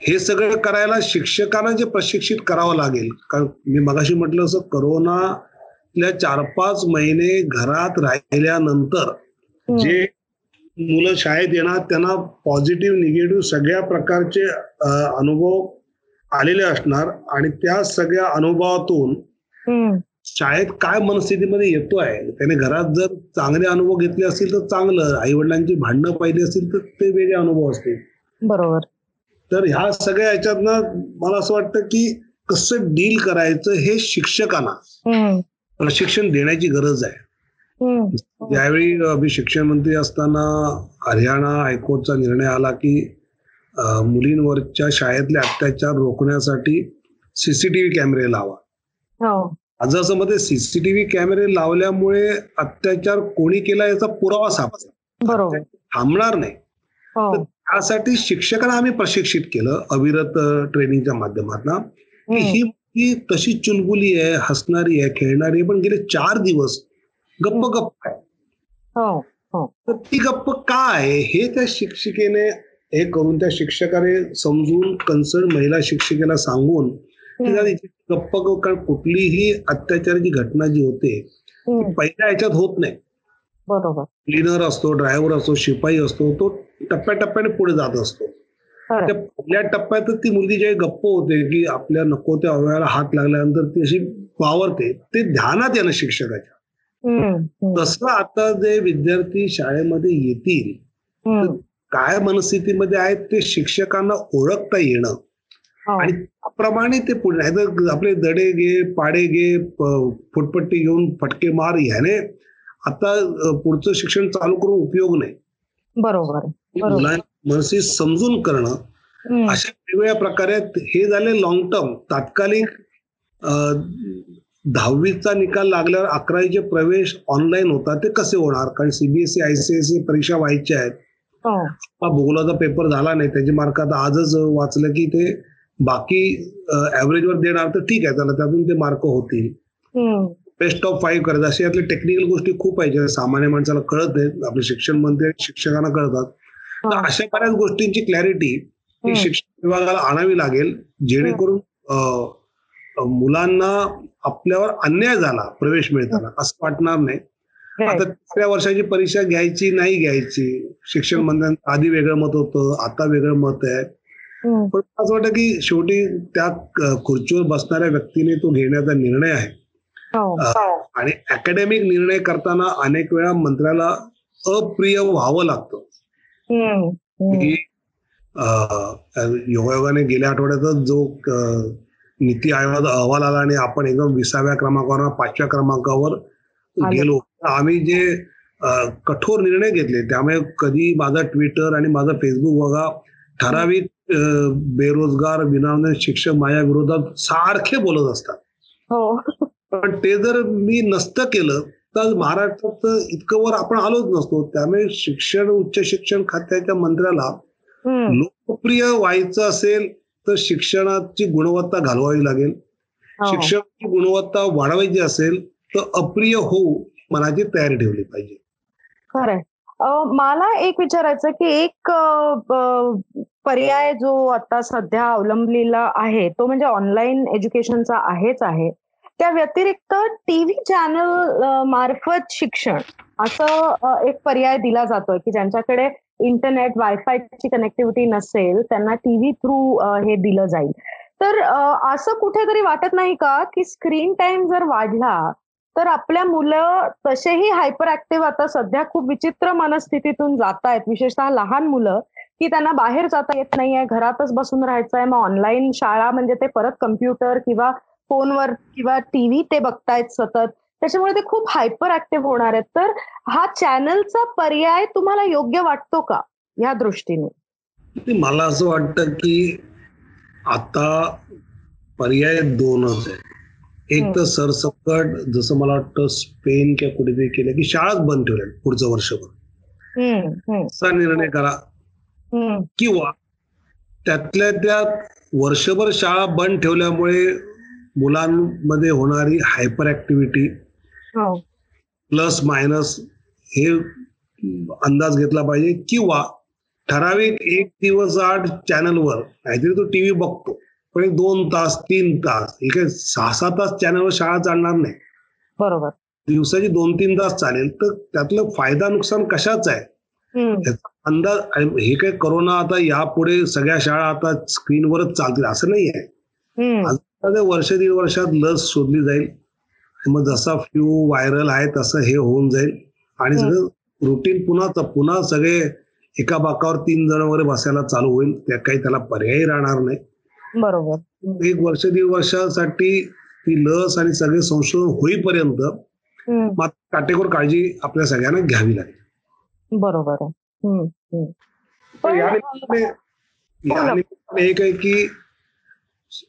हे सगळं करायला शिक्षकांना जे प्रशिक्षित करावं लागेल कारण मी मगाशी म्हटलं असं करोनाल्या चार पाच महिने घरात राहिल्यानंतर जे मुलं शाळेत येणार त्यांना पॉझिटिव्ह निगेटिव्ह सगळ्या प्रकारचे अनुभव आलेले असणार आणि त्या सगळ्या अनुभवातून शाळेत काय मनस्थितीमध्ये येतोय त्याने घरात जर चांगले अनुभव घेतले असतील तर चांगलं आई वडिलांची भांडणं पाहिली असतील तर ते वेगळे अनुभव असतील. बरोबर. तर ह्या सगळ्या ह्याच्यातनं मला असं वाटतं की कसं डील करायचं हे शिक्षकांना प्रशिक्षण देण्याची गरज आहे. मी शिक्षण मंत्री असताना हरियाणा हायकोर्टचा निर्णय आला की मुलींवरच्या शाळेतले अत्याचार रोखण्यासाठी सीसीटीव्ही कॅमेरे लावा. हो. माझं असं आहे सीसीटीव्ही कॅमेरे लावल्यामुळे अत्याचार कोणी केला याचा पुरावा सापडला. थांबणार नाही. हो. तर त्यासाठी शिक्षकांना आम्ही प्रशिक्षित केलं अविरत ट्रेनिंगच्या माध्यमातून. की ही मुलगी तशी चुलबुली आहे हसणारी आहे खेळणारी आहे पण गेले चार दिवस गप्प गप्प आहे हो हो. तर ती गप्प का आहे? हे त्या शिक्षिकेने हे करून त्या शिक्षकाने समजून कन्सर्न महिला शिक्षिकेला सांगून गप्प कारण कुठलीही अत्याचाराची घटना जी होते पहिल्या ह्याच्यात होत नाही. बरोबर. क्लिनर असतो ड्रायव्हर असतो शिपाई असतो तो टप्प्याटप्प्याने पुढे जात असतो. त्या पहिल्या टप्प्यातच ती मुलगी जेव्हा गप्प होते की आपल्या नको त्या अवयवाला हात लागल्यानंतर ती अशी वावरते ते ध्यानात येणं शिक्षकाच्या. तसं आता जे विद्यार्थी शाळेमध्ये येतील. काय मनस्थितीमध्ये आहेत ते शिक्षकांना ओळखता येणं. हो. आणि त्याप्रमाणे ते पुढे आपले दडे घे पाडे घे फुटपट्टी घेऊन फटके मार ह्याने आता पुढचं शिक्षण चालू करून उपयोग नाही. बरोबर मनस्थिती समजून करणं अशा वेगवेगळ्या प्रकारे हे झाले लॉंग टर्म तात्कालिक दहावीचा निकाल लागल्यावर अकरावीचे प्रवेश ऑनलाईन होता ते कसे होणार कारण सीबीएसई आयसीएसई परीक्षा व्हायच्या आहेत हो. हा भूगोलाचा पेपर झाला नाही त्याचे मार्क आता आजच वाचलं की ते बाकी ऍव्हरेज वर देणार तर ठीक आहे त्याला त्यातून ते मार्क होतील बेस्ट ऑफ फाईव्ह करायचं असे यातले टेक्निकल गोष्टी खूप आहेत ज्या सामान्य माणसाला कळत नाहीत आपले शिक्षण मंत्री शिक्षकांना कळतात तर हा. अशा बऱ्याच गोष्टींची क्लॅरिटी. शिक्षण विभागाला आणावी लागेल जेणेकरून मुलांना आपल्यावर अन्याय झाला प्रवेश मिळताना असं वाटणार नाही. आता तिसऱ्या वर्षाची परीक्षा घ्यायची नाही घ्यायची शिक्षण मंत्र्यांचं आधी वेगळं मत होतं आता वेगळं मत आहे. पण असं वाटतं की शेवटी त्या खुर्चीवर बसणाऱ्या व्यक्तीने तो घेण्याचा निर्णय आहे. हो. आणि अकॅडमिक निर्णय करताना अनेक वेळा मंत्र्याला अप्रिय व्हावं लागतं. की योगायोगाने गेल्या आठवड्यातच जो नीती आयोगाचा अहवाल आला आणि आपण एकदम विसाव्या क्रमांकावर पाचव्या क्रमांकावर. गेलो. आम्ही जे कठोर निर्णय घेतले त्यामुळे कधी माझा ट्विटर आणि माझा फेसबुक बघा ठराविक बेरोजगार विनामूल्य शिक्षक माझ्या विरोधात सारखे बोलत असतात. हो. पण ते जर मी नसतं केलं तर महाराष्ट्रात इतकं वर आपण आलोच नसतो. त्यामुळे शिक्षण उच्च शिक्षण खात्याच्या मंत्र्याला लोकप्रिय व्हायचं असेल तर शिक्षणाची गुणवत्ता घालवावी लागेल. हो. शिक्षणाची गुणवत्ता वाढवायची असेल तर अप्रिय होऊ मनाची तयारी ठेवली पाहिजे. खरंय. अं, मला एक विचारायचं की एक पर्याय जो आता सध्या अवलंबलेला आहे तो म्हणजे ऑनलाईन एज्युकेशनचा आहेच आहे. त्या व्यतिरिक्त टीव्ही चॅनल मार्फत शिक्षण असं एक पर्याय दिला जातोय की ज्यांच्याकडे इंटरनेट वायफायची कनेक्टिव्हिटी नसेल त्यांना टीव्ही थ्रू हे दिलं जाईल. तर असं कुठेतरी वाटत नाही का की स्क्रीन टाइम जर वाढला तर आपल्या मुलं तसेही हायपर ऍक्टिव्ह आता सध्या खूप विचित्र मनस्थितीतून जात आहेत विशेषतः लहान मुलं की त्यांना बाहेर जाता येत नाहीये घरातच बसून राहायचंय. मग ऑनलाईन शाळा म्हणजे ते परत कम्प्युटर किंवा फोनवर किंवा टीव्ही ते बघतायत सतत. त्याच्यामुळे ते खूप हायपर ऍक्टिव्ह होणार आहेत. तर हा चॅनलचा पर्याय तुम्हाला योग्य वाटतो का या दृष्टीने? मला असं वाटतं की आता पर्याय दोनच आहे एक तर सरसकट जसं मला वाटतं स्पेन किंवा कुठेतरी केलं की शाळाच बंद ठेवल्या पुढचं वर्षभर. असा निर्णय करा. किंवा त्यातल्या त्यात वर्षभर शाळा बंद ठेवल्यामुळे मुलांमध्ये होणारी हायपर ऍक्टिव्हिटी प्लस मायनस हे अंदाज घेतला पाहिजे किंवा ठराविक एक दिवस आठ चॅनलवर नाहीतरी तो टीव्ही बघतो पण एक दोन तास तीन तास हे काय सहा सहा तास चॅनलवर शाळा चालणार नाही. बरोबर. दिवसाची दोन तीन तास चालेल तर त्यातलं फायदा नुकसान कशाच आहे? अंदाज हे काय करोना आता यापुढे सगळ्या शाळा आता स्क्रीनवरच चालतील असं नाही आहे. वर्ष दीड वर्षात लस शोधली जाईल मग जसा फ्लू व्हायरल आहे तसं हे होऊन जाईल. आणि हम्म. सगळं रुटीन पुन्हा पुन्हा सगळे एका बाकावर तीन जण वगैरे बसायला चालू होईल. त्या काही त्याला पर्यायी राहणार नाही. बरोबर. एक वर्ष दीड वर्षासाठी ती लस आणि सगळे संशोधन होईपर्यंत मात्र काटेकोर काळजी आपल्या सगळ्यांना घ्यावी लागेल बरोबर निमित्ताने एक आहे की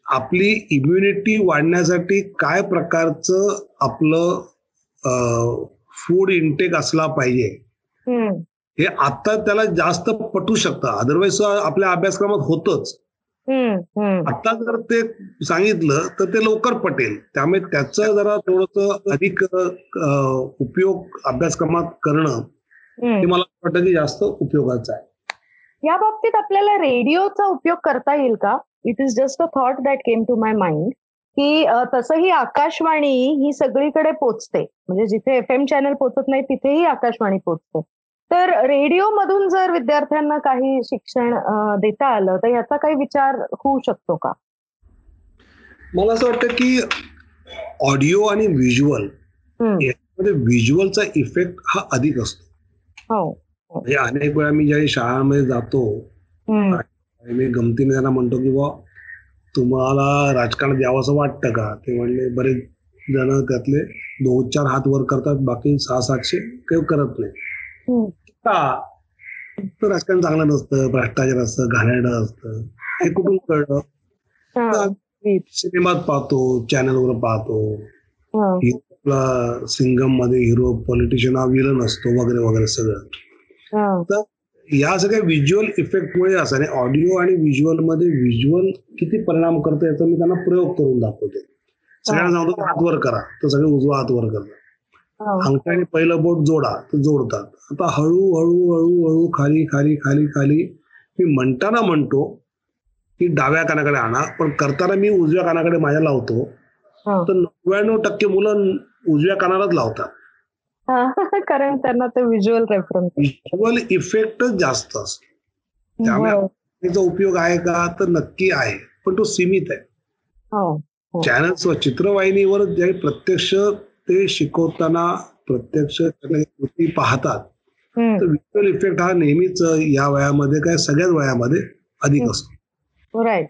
आपली इम्युनिटी वाढण्यासाठी काय प्रकारचं आपलं फूड इनटेक असला पाहिजे. हे आता त्याला जास्त पटू शकतं. अदरवाईज आपल्या अभ्यासक्रमात होतच. आता जर ते सांगितलं तर ते लवकर पटेल. त्यामुळे त्याचं जरा थोडस अधिक उपयोग अभ्यासक्रमात करणं हे. मला वाटतं की जास्त उपयोगाचं आहे. या बाबतीत आपल्याला रेडिओचा उपयोग करता येईल का? It is just a thought that came to my mind की तसंही आकाशवाणी ही सगळीकडे पोचते. म्हणजे जिथे एफ एम चॅनल पोचत नाही तिथेही आकाशवाणी पोचते. तर रेडिओ मधून जर विद्यार्थ्यांना काही शिक्षण देता आलं तर याचा काही विचार होऊ शकतो का? मला असं वाटतं की ऑडिओ आणि व्हिज्युअल यामध्ये व्हिज्युअलचा इफेक्ट हा अधिक असतो. हो. म्हणजे अनेक वेळा मी ज्यावेळी शाळांमध्ये जातो मी गमतीने त्यांना म्हणतो की बा तुम्हाला राजकारणात यावंसं वाटतं का? ते म्हणले बरेच जण त्यातले दोन चार हात वर करतात बाकी सहा सातशे काही करत नाही. हम्म, का? तर राजकारण चांगलं नसतं भ्रष्टाचार असतं घाणेरडं असतं. हे कुठून कळलं? हा, सिनेमात पाहतो चॅनलवर पाहतो. हा, सिंगममध्ये हिरो पॉलिटिशियन हा विलन असतो वगैरे वगैरे सगळं. हा, तर या सगळ्या व्हिज्युअल इफेक्टमुळे असं आणि ऑडिओ आणि व्हिज्युअलमध्ये व्हिज्युअल किती परिणाम करतो याचा मी त्यांना प्रयोग करून दाखवतो. सगळ्यांना सांगतो की हात वर करा तर सगळे उजवा हात वर करतात हा, अंगठ्याने पहिलं बोट जोडा तर जोडतात. आता हळू हळू हळू हळू खाली खाली खाली खाली मी म्हणताना म्हणतो की डाव्या कानाकडे आणा पण करताना मी उजव्या कानाकडे माझ्या लावतो. हा. तर नव्याण्णव टक्के मुलं उजव्या कानालाच लावतात. कारण त्यांना ते व्हिज्युअल रेफरन्स व्हिज्युअल इफेक्टच जास्त असतो. त्यामुळे त्याचा उपयोग आहे का? तर नक्की आहे. पण तो सीमित आहे. हो चॅनल्स चित्रवाहिनीवर जे प्रत्यक्ष ते शिकवताना प्रत्यक्ष कृती पाहतात तर व्हिज्युअल इफेक्ट हा नेहमीच या वयामध्ये काय सगळ्याच वयामध्ये अधिक. असतो. राईट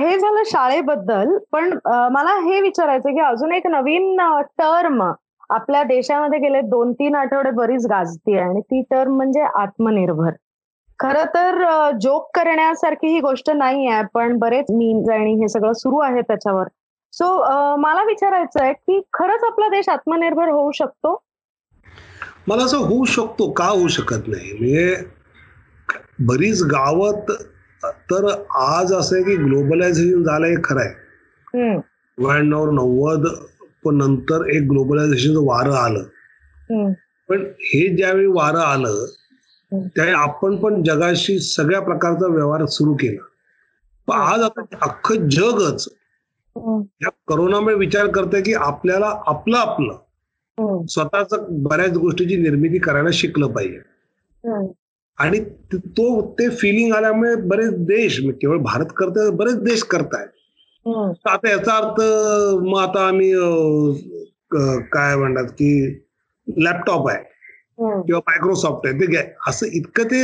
हे झालं शाळेबद्दल पण मला हे विचारायचं की अजून एक नवीन टर्म आपल्या देशामध्ये गेले दोन तीन आठवडे बरीच गाजती आहे आणि ती टर्म म्हणजे आत्मनिर्भर. खर तर जोक करण्यासारखी ही गोष्ट नाही आहे पण बरेच मीम्स आणि हे सगळं सुरू आहे त्याच्यावर. सो मला विचारायचं आहे की खरंच आपला देश आत्मनिर्भर होऊ शकतो? मला असं होऊ शकतो का होऊ शकत नाही? म्हणजे बरीच गावं त- तर आज असं आहे की ग्लोबलायझेशन झालं हे खरं आहे. नव्याण्णव नव्वद पण नंतर एक ग्लोबलायझेशनचं वारं आलं. पण हे ज्यावेळी वारं आलं. त्यावेळी आपण पण जगाशी सगळ्या प्रकारचा व्यवहार सुरू केला. पण आज आता अख्खं जगच या करोनामुळे विचार करतंय की आपल्याला आपलं आपलं स्वतःच बऱ्याच गोष्टीची निर्मिती करायला शिकलं पाहिजे. आणि त- तो फिलिंग आल्यामुळे बरेच देश केवळ भारत करताय बरेच देश करतायत. आता याचा अर्थ मग आता आम्ही काय म्हणतात की लॅपटॉप आहे. किंवा मायक्रोसॉफ्ट आहे ते घ्या असं इतकं ते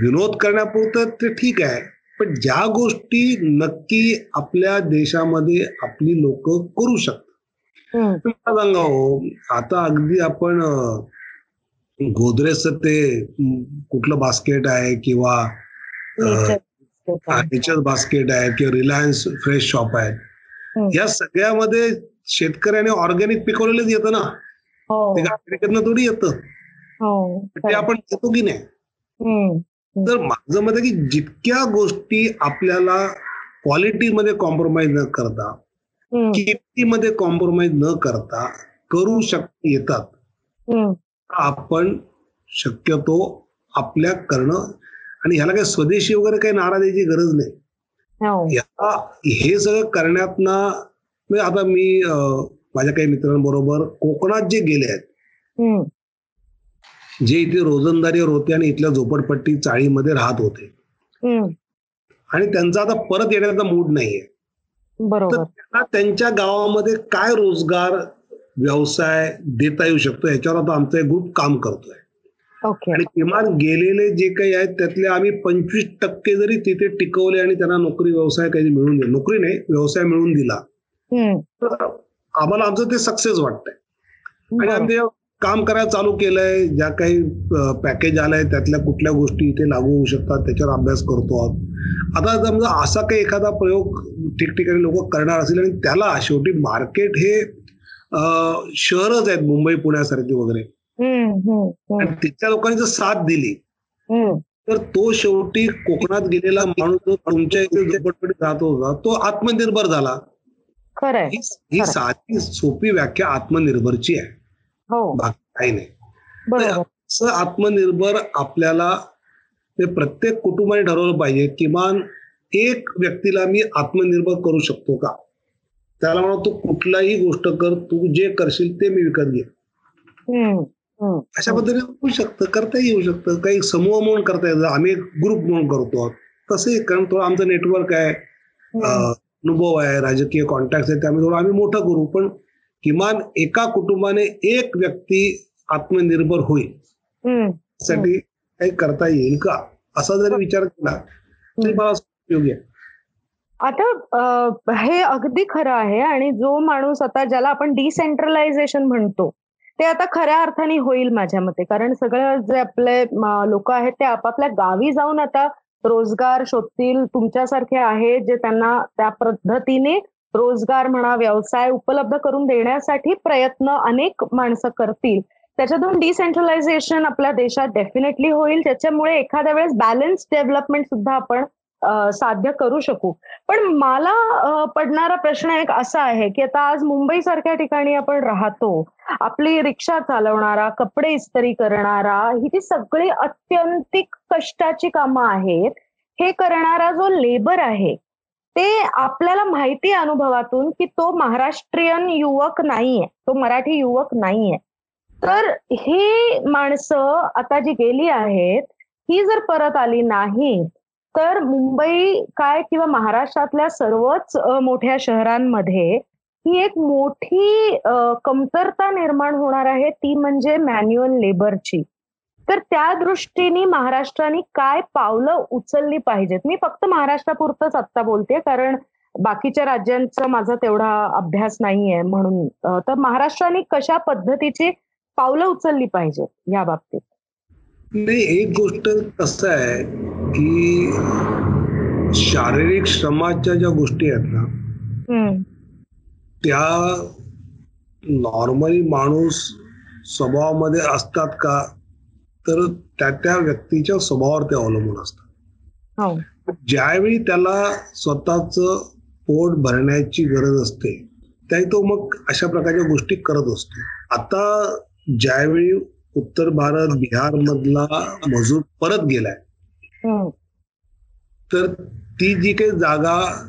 विनोद करण्यापुरतं ते ठीक आहे पण ज्या गोष्टी नक्की आपल्या देशामध्ये आपली लोक करू शकतात. मला सांगा हो आता अगदी आपण गोदरेजचं ते कुठलं बास्केट आहे किंवा. नेचर बास्केट आहे किंवा रिलायन्स फ्रेश शॉप आहे. या सगळ्यामध्ये शेतकऱ्याने ऑर्गॅनिक पिकवलेलंच येतं ना. हो. ते अमेरिकेतनं थोडी येतं. हो ते आपण घेतो की नाही? तर माझं मत आहे की जितक्या गोष्टी आपल्याला क्वालिटीमध्ये कॉम्प्रोमाइज न करता किमतीमध्ये कॉम्प्रोमाइज न करता करू शक येतात. आपण शक्यतो आपल्या करणं आणि ह्याला काही स्वदेशी वगैरे काही नारा द्यायची गरज नाही. हो. हे सगळं करण्यात ना म्हणजे आता मी माझ्या काही मित्रांबरोबर कोकणात जे गेले आहेत जे इथे रोजंदारीवर होते आणि इथल्या झोपडपट्टी चाळीमध्ये राहत होते. आणि त्यांचा आता परत येण्याचा मूड नाहीये. तर बरोबर. त्यांना त्यांच्या गावामध्ये काय रोजगार व्यवसाय देता येऊ शकतो याच्यावर आता आमचा एक ग्रुप काम करतोय. आणि किमान गेलेले जे काही आहेत त्यातले आम्ही पंचवीस टक्के जरी तिथे टिकवले आणि त्यांना नोकरी व्यवसाय काही मिळून दिला नोकरी नाही व्यवसाय मिळून दिला. तर आम्हाला आमचं ते सक्सेस वाटतंय. आणि. आम्ही ते काम करायला चालू केलंय ज्या काही पॅकेज आलंय त्यातल्या कुठल्या गोष्टी इथे लागू होऊ शकतात त्याच्यावर अभ्यास करतो आहोत. आता समजा असा काही एखादा प्रयोग ठिकठिकाणी लोक करणार असतील आणि त्याला शेवटी मार्केट हे शहरच आहेत मुंबई पुण्यासारखी वगैरे. आणि तिथल्या लोकांनी जर साथ दिली. तर तो शेवटी कोकणात गेलेला माणूस जो तुमच्या इथे झोपडपट्टीत राहत होता तो आत्मनिर्भर झाला. ही ही साधी सोपी व्याख्या आत्मनिर्भरची आहे. हो. बाकी काही नाही. बरोबर. असं आत्मनिर्भर आपल्याला हे प्रत्येक कुटुंबाने ठरवलं पाहिजे किमान एक व्यक्तीला मी आत्मनिर्भर करू शकतो का? त्याला म्हणा तू कुठलाही गोष्ट कर तू जे करशील ते मी विकत घे. अशा पद्धतीने होऊ शकतं करता येऊ शकतं. काही समूह म्हणून करता येतं. आम्ही एक ग्रुप म्हणून करतो. तसे कारण थोडं आमचं नेटवर्क आहे. अं, अनुभव आहे राजकीय कॉन्टॅक्ट आहे त्यामुळे थोडं आम्ही मोठं करू. पण किमान एका कुटुंबाने एक व्यक्ती आत्मनिर्भर होईल. साठी काही करता येईल का? असा जरी विचार केला तरी मला उपयोगी आहे. आता हे अगदी खरं आहे आणि जो माणूस आता ज्याला आपण डिसेंट्रलायझेशन म्हणतो ते आता खऱ्या अर्थाने होईल माझ्या मते. कारण सगळे जे आपले लोक आहेत ते आपापल्या गावी जाऊन आता रोजगार शोधतील तुमच्यासारखे आहेत जे त्यांना त्या पद्धतीने रोजगार म्हणा व्यवसाय उपलब्ध करून देण्यासाठी प्रयत्न अनेक माणसं करतील. त्याच्यातून डिसेंट्रलायझेशन आपल्या देशात डेफिनेटली होईल. त्याच्यामुळे एखाद्या वेळेस बॅलन्स डेव्हलपमेंट सुद्धा आपण साध्य करू शकू. पण मला पडणारा प्रश्न एक असा आहे की आता आज मुंबईसारख्या ठिकाणी आपण राहतो आपली रिक्षा चालवणारा कपडे इस्त्री करणारा ही ती सगळी अत्यंतिक कष्टाची कामं आहेत हे करणारा जो लेबर आहे ते आपल्याला माहिती आहे अनुभवातून की तो महाराष्ट्रीयन युवक नाहीये तो मराठी युवक नाहीये. तर ही माणसं आता जी गेली आहेत ही जर परत आली नाही तर मुंबई काय किंवा महाराष्ट्रातल्या सर्वच मोठ्या शहरांमध्ये ही एक मोठी कमतरता निर्माण होणार आहे ती म्हणजे मॅन्युअल लेबरची तर त्या दृष्टीने महाराष्ट्राने काय पावलं उचलली पाहिजेत? मी फक्त महाराष्ट्रापुरतच आत्ता बोलते कारण बाकीच्या राज्यांचा माझा तेवढा अभ्यास नाहीये म्हणून तर महाराष्ट्राने कशा पद्धतीची पावलं उचलली पाहिजेत या बाबतीत? नाही एक गोष्ट कसं आहे की शारीरिक श्रमाच्या ज्या गोष्टी आहेत ना त्या नॉर्मली माणूस स्वभावामध्ये असतात का? तर त्या त्या व्यक्तीच्या स्वभावावर ते अवलंबून असतात. हो. ज्यावेळी त्याला स्वतःच पोट भरण्याची गरज असते त्यावेळी तो मग अशा प्रकारच्या गोष्टी करत असतो. आता ज्यावेळी उत्तर भारत बिहार मधला मजूर परत गेलाय. हम्म, तर ती जी काही जागा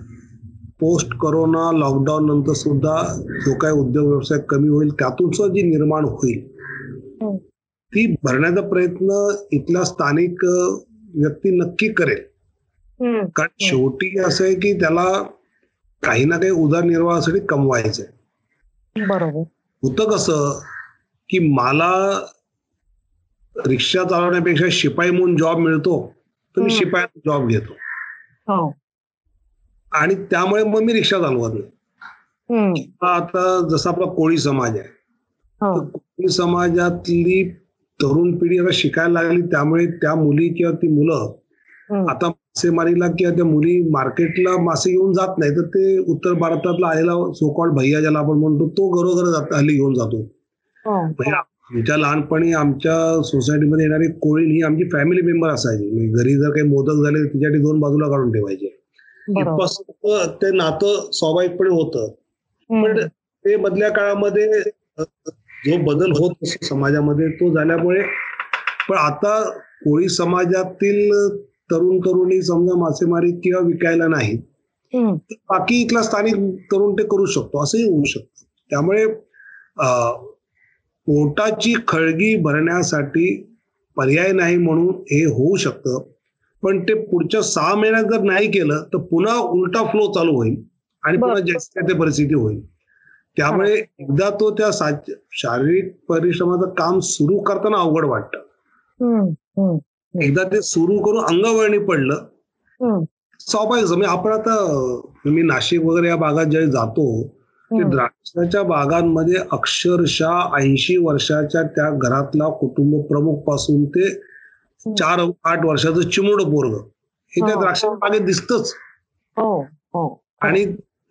पोस्ट कोरोना लॉकडाऊन नंतर सुद्धा जो काही उद्योग व्यवसाय कमी होईल त्यातून सुद्धा जी निर्माण होईल हम्म. ती भरण्याचा प्रयत्न इथला स्थानिक व्यक्ती नक्की करेल. हम्म, कारण शेवटी असं आहे की त्याला काही ना काही उदरनिर्वाहासाठी कमवायचंय. बरोबर. होतं कसं की मला रिक्षा चालवण्यापेक्षा शिपाई म्हणून जॉब मिळतो तर मी. शिपायात जॉब घेतो. हो. आणि त्यामुळे मग मी रिक्षा चालवत नाही. आता जसा आपला कोळी समाज आहे हो. कोळी समाजातली तरुण पिढी आता शिकायला लागली त्यामुळे त्या मुली किंवा ती मुलं आता मासेमारीला किंवा त्या मुली मार्केटला मासे घेऊन जात नाही तर ते उत्तर भारतातला आलेला सोकॉल भैया ज्याला आपण म्हणतो तो घरोघर जात हल्ली घेऊन जातो. हो. म्हणजे आमच्या लहानपणी आमच्या सोसायटीमध्ये येणारी कोळी ही आमची फॅमिली मेंबर असायची. म्हणजे घरी जर काही मोदक झाले तर तिच्यासाठी दोन बाजूला काढून ठेवायचे. ते नातं स्वाभाविकपणे होतं. पण ते मधल्या काळामध्ये जो बदल होत असतो समाजामध्ये तो झाल्यामुळे पण आता कोळी समाजातील तरुण तरुणी समजा मासेमारी किंवा विकायला नाही बाकी इथला स्थानिक तरुण ते करू शकतो असंही होऊ शकतं. त्यामुळे पोटाची खळगी भरण्यासाठी पर्याय नाही म्हणून हे होऊ शकतं. पण ते पुढच्या सहा महिन्यात जर नाही केलं तर पुन्हा उलटा फ्लो चालू होईल आणि पुन्हा. जास्त ते परिस्थिती होईल. त्यामुळे एकदा तो त्या शारीरिक परिश्रमाचं काम सुरू करताना अवघड वाटतं. एकदा ते सुरू करून अंगवळणी पडलं स्वाभाविक म्हणजे आपण आता मी नाशिक वगैरे या भागात ज्यावेळी जातो. द्राक्षाच्या बागांमध्ये अक्षरशः ऐंशी वर्षाच्या त्या घरातला कुटुंब प्रमुखपासून ते चार आठ वर्षाचं चिमुड पोरग. हे त्या हो. द्राक्षाच्या बागेत दिसतच. हो हो. आणि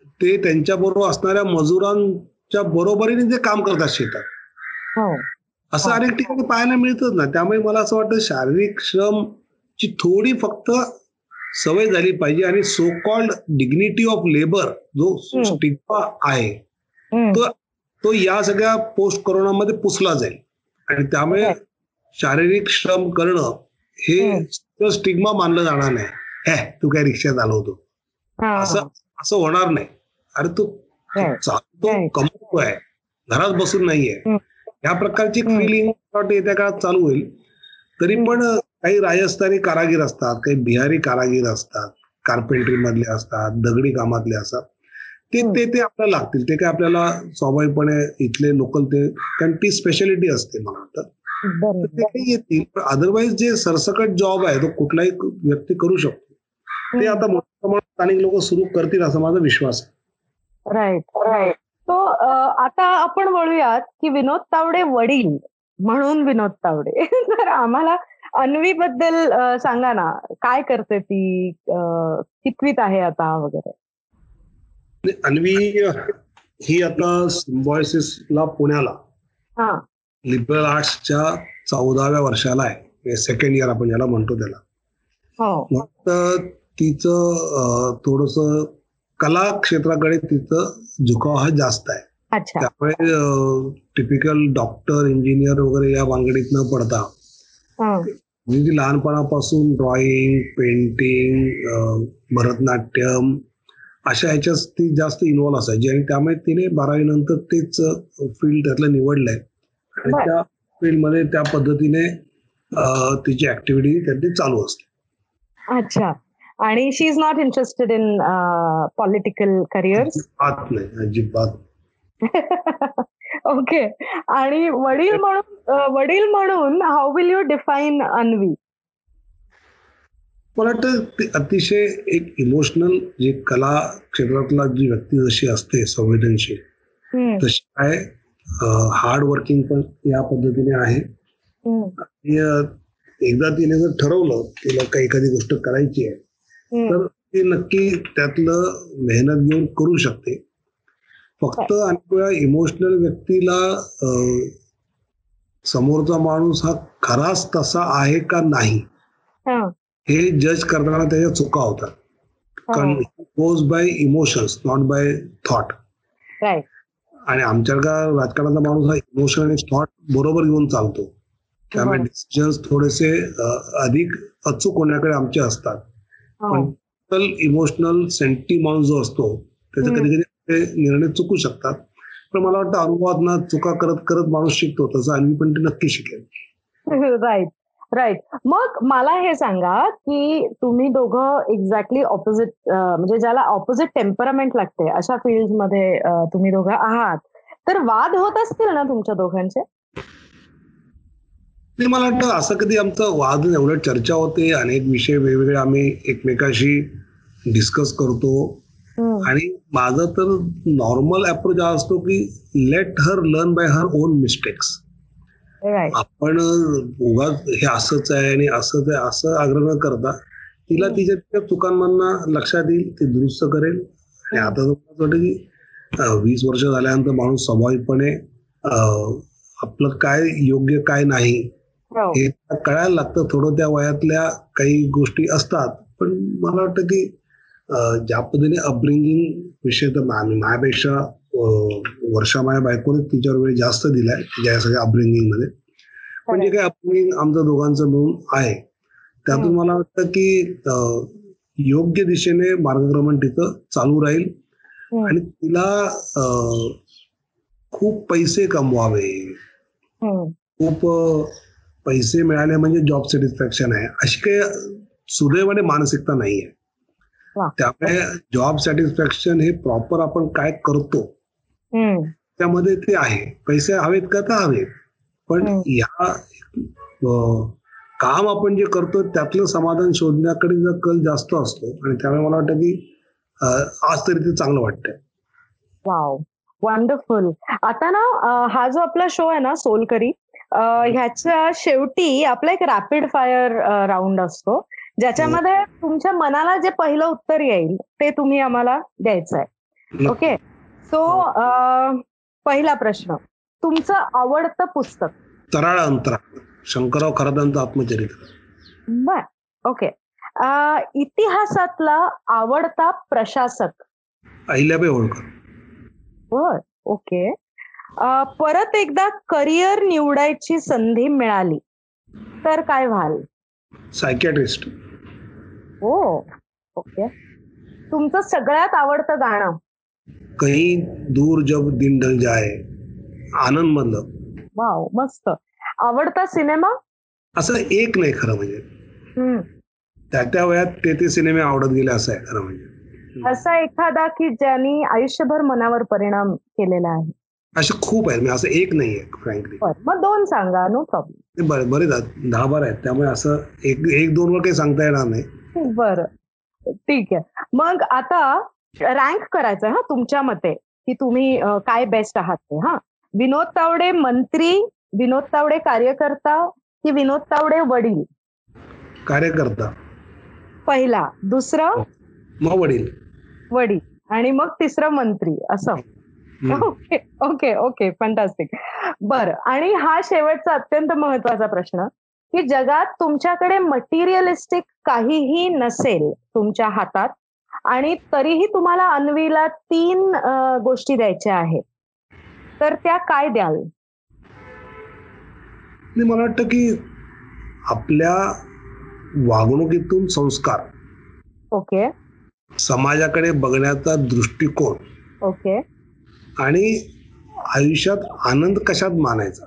ते त्यांच्या बरोबर असणाऱ्या मजुरांच्या बरोबरीने ते काम करतात शेतात. असं. अनेक ठिकाणी पाहायला मिळतच ना. त्यामुळे मला असं वाटतं शारीरिक श्रम ची थोडी फक्त सवय झाली पाहिजे आणि so called dignity of labour जो. स्टिग्मा आहे तो तो या सगळ्या पोस्ट कोरोनामध्ये पुसला जाईल आणि त्यामुळे. शारीरिक श्रम करणं हे. स्टिग्मा मानलं जाणार नाही हे तू काय रिक्षा चालवतो असं असं होणार नाही अरे तू. चालतो Right. कमवतोय घरात बसून नाहीये. या प्रकारची. फिलिंग येत्या काळात चालू होईल तरी पण काही राजस्थानी कारागीर असतात काही बिहारी कारागीर असतात कार्पेंट्री मधले असतात दगडी कामातले असतात. ते. ते ते आपल्याला लागतील. ते काय आपल्याला स्वाभाविकपणे इथले लोकल ते कारण ती स्पेशालिटी असते मला वाटतं. ते काही येतील. पण अदरवाईज जे सरसकट जॉब आहे तो कुठलाही व्यक्ती करू शकतो. ते आता मोठ्या प्रमाणात स्थानिक लोक सुरू करतील असा माझा विश्वास आहे. राईट राईट तो आता आपण वळूयात की विनोद तावडे वडील म्हणून विनोद तावडे. <laughs> तर आम्हाला अन्वी बद्दल सांगा ना. काय करते ती कितवीत आहे आता वगैरे? अन्वी ही आता सिम्बॉयसिसला पुण्याला. हा. लिबरल आर्ट्सच्या चौदाव्या वर्षाला आहे. सेकंड इयर आपण ज्याला म्हणतो त्याला. हो. तिचं थोडस कला क्षेत्राकडे तिचं झुकाव हा जास्त आहे. अच्छा. त्यामुळे टिपिकल डॉक्टर इंजिनियर वगैरे या भानगडीत न पडता म्हणजे ती लहानपणापासून ड्रॉइंग पेंटिंग भरतनाट्यम अशा ह्याच्यात ती जास्त इन्व्हॉल्व असायची. आणि त्यामुळे तिने बारावी नंतर तेच फील्ड त्यातलं निवडलंय. आणि. त्या फील्डमध्ये त्या पद्धतीने तिची ऍक्टिव्हिटी त्यातली चालू असते. अच्छा. आणि she is not interested in political career अजिबात नाही. अजिबात <laughs> ओके. आणि वडील म्हणून वडील म्हणून how will you define Anvi मला वाटतं ती अतिशय एक इमोशनल जे कला क्षेत्रातला जी व्यक्ती जशी असते संवेदनशील तशी आहे हार्ड वर्किंग पण या पद्धतीने आहे. एकदा तिने जर ठरवलं तिला काही एखादी गोष्ट करायची आहे. तर ती नक्की त्यातलं मेहनत घेऊन करू शकते. फक्त अनेक वेळा इमोशनल व्यक्तीला समोरचा माणूस हा खराच तसा आहे का नाही? हा, हे जज करताना त्याच्या चुका होतात. कारण हो, goes by emotions not by thought. आणि आमच्याकडे राजकारणाचा माणूस हा इमोशन आणि थॉट बरोबर घेऊन चालतो. त्यामुळे बरं. डिसिजन्स थोडेसे अधिक अचूक होण्याकडे आमचे असतात. हो, पण इमोशनल सेंटी माणूस जो असतो त्याचे. कधी कधी ते निर्णय चुकू शकतात. पण मला वाटतं अनुभवात चुका करत करत माणूस शिकतो तसं अन्वी पण ते नक्की शिकेल. राईट राईट मग मला हे सांगा की तुम्ही दोघं एक्झॅक्टली ऑपोजिट म्हणजे ज्याला ऑपोजिट टेम्परामेंट लागते अशा फील्डमध्ये अं, तुम्ही दोघं आहात. तर वाद होत असतील ना तुमच्या दोघांचे? नाही मला वाटतं असं कधी आमचं वाद एवढं चर्चा होते अनेक विषय वेगवेगळे आम्ही एकमेकाशी डिस्कस करतो. आणि माझा तर नॉर्मल अप्रोच हा असतो की let her learn by her own mistakes. आपण उगाच हे असंच आहे आणि असंच आहे असं आग्रह न करता तिला तिच्या तिच्या चुकांमधनं लक्षात येईल ती दुरुस्त करेल. आणि आता वाटतं की वीस वर्ष झाल्यानंतर माणूस स्वाभाविकपणे आपलं काय योग्य काय नाही हो. हे कळायला लागतं. थोडं त्या वयातल्या काही गोष्टी असतात. पण मला वाटतं की ज्या पद्धतीने अपब्रिंगिंग विषय तर माझ्यापेक्षा वर्षा माझ्या बायकोने तिच्यावर वेळ जास्त दिलाय तिच्या सगळ्या अपब्रिंगिंगमध्ये. पण जे काही अपब्रिंगिंग आमचं दोघांचं मिळून आहे त्यातून. मला वाटतं की योग्य दिशेने मार्गक्रमण तिथं चालू राहील. आणि तिला खूप पैसे कमवावे. खूप पैसे मिळाले म्हणजे जॉब सॅटिस्फॅक्शन आहे. अशी काही सुदैवाने मानसिकता नाही वा. आहे त्यामुळे जॉब सॅटिस्फॅक्शन हे प्रॉपर आपण काय करतो? त्यामध्ये ते आहे. पैसे हवेत का तर हवेत. पण. या काम आपण जे करतो त्यातलं समाधान शोधण्याकडे जर कल जास्त असतो आणि त्यामुळे मला वाटतं की आज तरी ते चांगलं वाटतंय. वाव. वंडरफुल आता ना हा जो आपला शो आहे ना सोलकरी ह्याच्या शेवटी आपला एक रॅपिड फायर राऊंड असतो. ज्याच्यामध्ये तुमच्या मनाला जे पहिलं उत्तर येईल ते तुम्ही आम्हाला द्यायचं आहे. ओके? सो पहिला प्रश्न. तुमचं आवडतं पुस्तक? तराळ अंतरा शंकरराव खरादांचं आत्मचरित्र. बर. ओके. इतिहासातला आवडता प्रशासक? अहिल्याबाई होळकर. बर. ओके. परत एकदा करिअर निवडायची संधी मिळाली तर काय व्हाल? सायकॅट्रिस्ट हो ओके. तुमचं सगळ्यात आवडतं गाणं? कहीं दूर जब दिन ढल जाए. आनंद मधलं वाव मस्त. आवडता सिनेमा? असं एक नाही खरं म्हणजे. त्या त्या वयात ते ते सिनेमे आवडत गेले असं आहे खरं म्हणजे. असा एखादा की ज्यांनी आयुष्यभर मनावर परिणाम केलेला आहे? असे खूप आहेत. म्हणजे असं एक नाही आहे फ्रँकली बरं मग दोन सांगा नो प्रॉब्लेम बरे आहेत दहा बारा आहेत. त्यामुळे असं एक एक दोन वर काही सांगता येणार नाही. बरं. ठीक आहे. मग आता रँक करायचं हा तुमच्या मते. की तुम्ही काय बेस्ट आहात ते हा. विनोद तावडे मंत्री विनोद तावडे कार्यकर्ता की विनोद तावडे वडील? कार्यकर्ता. पहिला. दुसरं? मग वडील. वडील. आणि मग तिसरं मंत्री असं. ओके ओके ओके फंटास्टिक बरं आणि हा शेवटचा अत्यंत महत्त्वाचा प्रश्न की जगात तुमच्याकडे मटेरियलिस्टिक काहीही नसेल तुमच्या हातात आणि तरीही तुम्हाला अन्वीला तीन गोष्टी द्यायच्या आहेत तर त्या काय द्याल? मला वाटतं की आपल्या वागणुकीतून संस्कार. ओके समाजाकडे बघण्याचा दृष्टिकोन. ओके आणि आयुष्यात आनंद कशात मानायचा?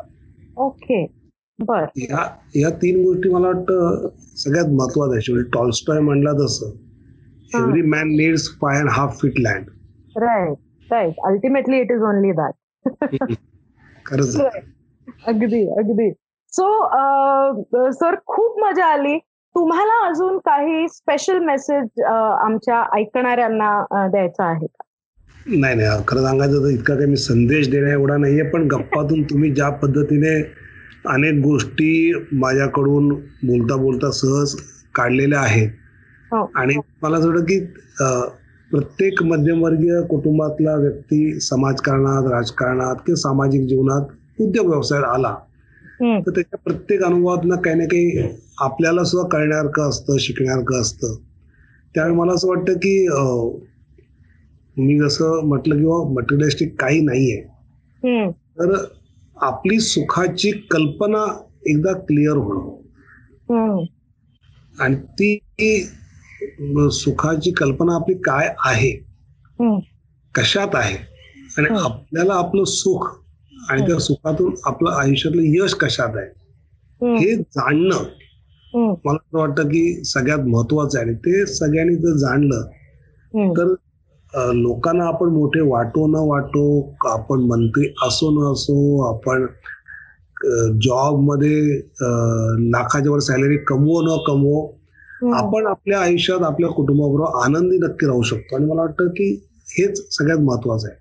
ओके बर. या या तीन गोष्टी मला वाटतं सगळ्यात महत्त्वाच्या आहेत. शेवटी टॉलस्टॉय म्हणला तसं. Every man needs five and half feet land right right ultimately it is only that खरंच आहे. अगदी अगदी. सो सर खूप मजा आली. तुम्हाला अजून काही स्पेशल मेसेज आमच्या ऐकणाऱ्यांना अं, द्यायचा आहे का? नाही नाही खरं सांगायचं तर इतका काही मी संदेश देण्या एवढा नाहीये पण गप्पातून तुम्ही ज्या पद्धतीने अनेक गोष्टी माझ्याकडून बोलता बोलता सहज काढलेल्या आहेत. हो. आणि मला असं वाटतं की प्रत्येक मध्यमवर्गीय कुटुंबातला व्यक्ती समाजकारणात राजकारणात किंवा सामाजिक जीवनात उद्योग व्यवसायात आला तर त्याच्या प्रत्येक अनुभवातनं काही ना काही आपल्याला सुद्धा कळण्यासारखं असतं शिकण्यासारखं असतं. त्यामुळे मला असं वाटतं की मी जसं म्हटलं किंवा मटेरियलिस्टिक काही नाहीये. तर आपली सुखाची कल्पना एकदा क्लिअर होणं. आणि ती सुखाची कल्पना आपली काय आहे? कशात आहे? आणि. आपल्याला आपलं सुख आणि त्या सुखातून आपलं आयुष्यातलं यश कशात आहे? हे जाणणं मला असं वाटतं की सगळ्यात महत्वाचं आहे. आणि ते सगळ्यांनी जर जाणलं. तर लोकांना आपण मोठे वाटो न वाटो आपण मंत्री असो न असो आपण जॉबमध्ये लाखाच्या वर सॅलरी कमवो न कमवो हम्म. आपण आपल्या आयुष्यात आपल्या कुटुंबाबरोबर आनंदी नक्की राहू शकतो. आणि मला वाटतं की हेच सगळ्यात महत्वाचं आहे.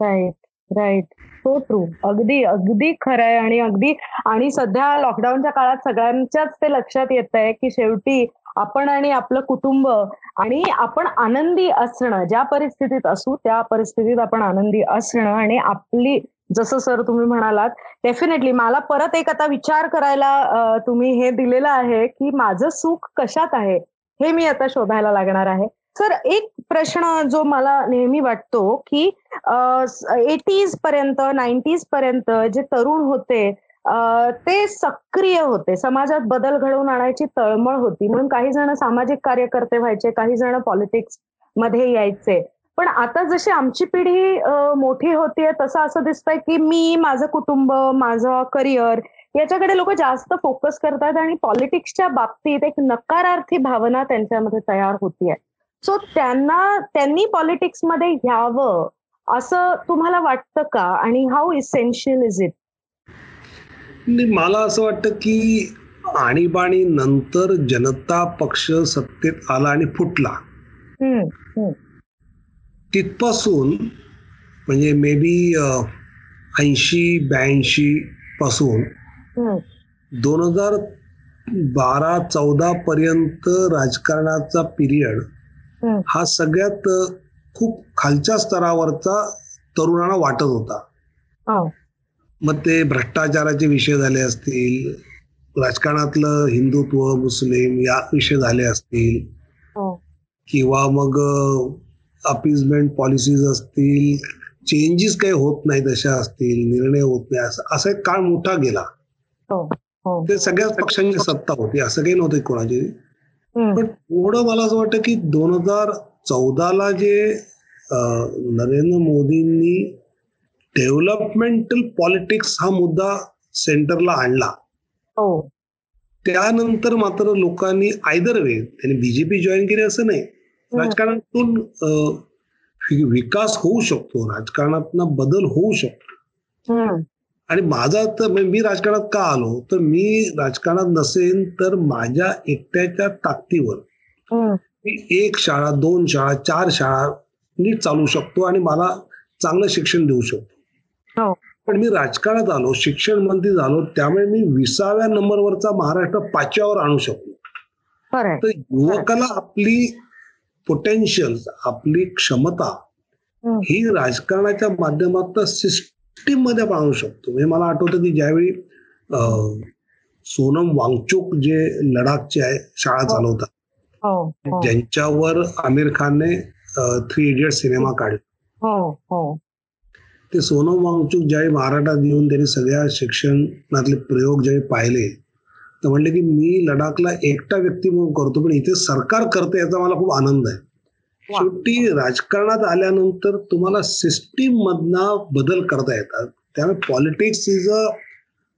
राईट राईट सो ट्रू अगदी अगदी खरं आहे. आणि अगदी आणि सध्या लॉकडाऊनच्या काळात सगळ्यांच्याच ते लक्षात येत आहे की शेवटी आपण आणि आपलं कुटुंब आणि आपण आनंदी असणं ज्या परिस्थितीत असू त्या परिस्थितीत आपण आनंदी असणं आणि आपली जसं सर तुम्ही म्हणालात डेफिनेटली मला परत एक आता विचार करायला तुम्ही हे दिलेलं आहे की माझं सुख कशात आहे हे मी आता शोधायला लागणार आहे. सर एक प्रश्न जो मला नेहमी वाटतो की एटीज पर्यंत नाईन्टीज पर्यंत जे तरुण होते ते सक्रिय होते. समाजात बदल घडवून आणायची तळमळ होती. म्हणून काही जण सामाजिक कार्यकर्ते व्हायचे काही जण पॉलिटिक्समध्ये यायचे. पण आता जशी आमची पिढी मोठी होतीये तसं असं दिसतंय की मी माझं कुटुंब माझं करिअर याच्याकडे लोक जास्त फोकस करतात आणि पॉलिटिक्सच्या बाबतीत एक नकारार्थी भावना त्यांच्यामध्ये तयार होतीये सो त्यांना त्यांनी पॉलिटिक्समध्ये घ्यावं असं तुम्हाला वाटतं का? आणि हाऊ इसेन्शियल इज इट मला असं वाटतं की आणीबाणी नंतर जनता पक्ष सत्तेत आला आणि फुटला. तिथपासून म्हणजे मे बी ऐंशी ब्याऐंशी पासून दोन हजार बारा चौदा पर्यंत राजकारणाचा पिरियड हा सगळ्यात खूप खालच्या स्तरावरचा तरुणांना वाटत होता. मग ते भ्रष्टाचाराचे विषय झाले असतील राजकारणातलं हिंदुत्व मुस्लिम या विषय झाले असतील किंवा मग अपिजमेंट पॉलिसीज असतील चेंजेस काही होत नाही तशा असतील निर्णय होत नाही असं एक काळ मोठा गेला. ते सगळ्याच पक्षांची सत्ता होती असं काही नव्हतं कोणाची. पण थोडं मला असं वाटतं की दोन हजार चौदाला जे नरेंद्र मोदींनी डेव्हलपमेंटल पॉलिटिक्स हा मुद्दा सेंटरला आणला. हो. त्यानंतर मात्र लोकांनी आयदर वे त्यांनी बीजेपी जॉईन केली असं नाही. राजकारणातून विकास होऊ शकतो राजकारणात बदल होऊ शकतो. आणि माझा तर मी राजकारणात का आलो? तर मी राजकारणात नसेल तर माझ्या एकट्याच्या ताकदीवर. मी एक शाळा दोन शाळा चार शाळा नीट चालू शकतो आणि मला चांगलं शिक्षण देऊ शकतो. हो. पण मी राजकारणात आलो शिक्षण मंत्री झालो त्यामुळे मी विसाव्या नंबरवरचा महाराष्ट्र पाचव्यावर आणू शकलो. तर युवकाला आपली पोटेन्शियल आपली क्षमता ही. राजकारणाच्या माध्यमातून सिस्टीममध्ये आपण आणू शकतो. म्हणजे मला आठवतं की ज्यावेळी सोनम वांगचूक जे लडाखचे आहे शाळा हो. चालवतात. हो, ज्यांच्यावर आमिर खानने थ्री इडियट सिनेमा काढला. ते सोनम वांगचूक ज्यावेळी महाराष्ट्रात येऊन त्यांनी सगळ्या शिक्षणातले प्रयोग ज्यावेळी पाहिले तर म्हणले की मी लडाखला एकटा व्यक्ती म्हणून करतो पण इथे सरकार करते याचा मला खूप आनंद आहे. शेवटी राजकारणात आल्यानंतर तुम्हाला सिस्टीम मधना बदल करता येतात. त्यामुळे politics is a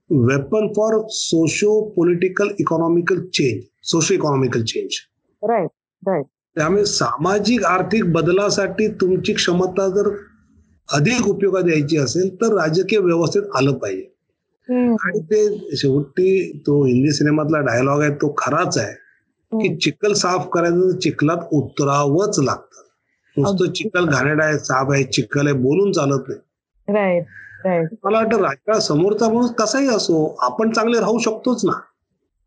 weapon for socio political economical change socio economical change right right त्यामुळे सामाजिक आर्थिक बदलासाठी तुमची क्षमता जर अधिक उपयोगात द्यायची असेल तर राजकीय व्यवस्थेत आलं पाहिजे. आणि ते शेवटी तो हिंदी सिनेमातला डायलॉग आहे तो खराच आहे. की चिखल साफ करायचं चिखलात उतरावंच लागतं. नुसतं चिखल घाणेड आहे साफ आहे चिखल आहे बोलून चालत नाही. मला वाटतं राजकारण समोरचा माणूस कसाही असो आपण चांगले राहू शकतोच ना.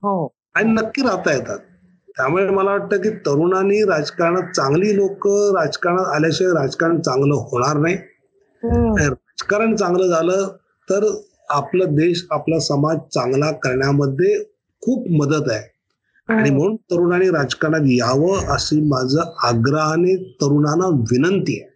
हो. आणि नक्की राहता येतात. त्यामुळे मला वाटतं की तरुणांनी राजकारणात चांगली लोक राजकारणात आल्याशिवाय राजकारण चांगलं होणार नाही. राजकारण चांगलं झालं तर आपला देश आपला समाज चांगला करण्यामध्ये खूप मदत आहे. आणि म्हणून तरुणांनी राजकारणात यावं अशी माझं आग्रहाने तरुणांना विनंती आहे.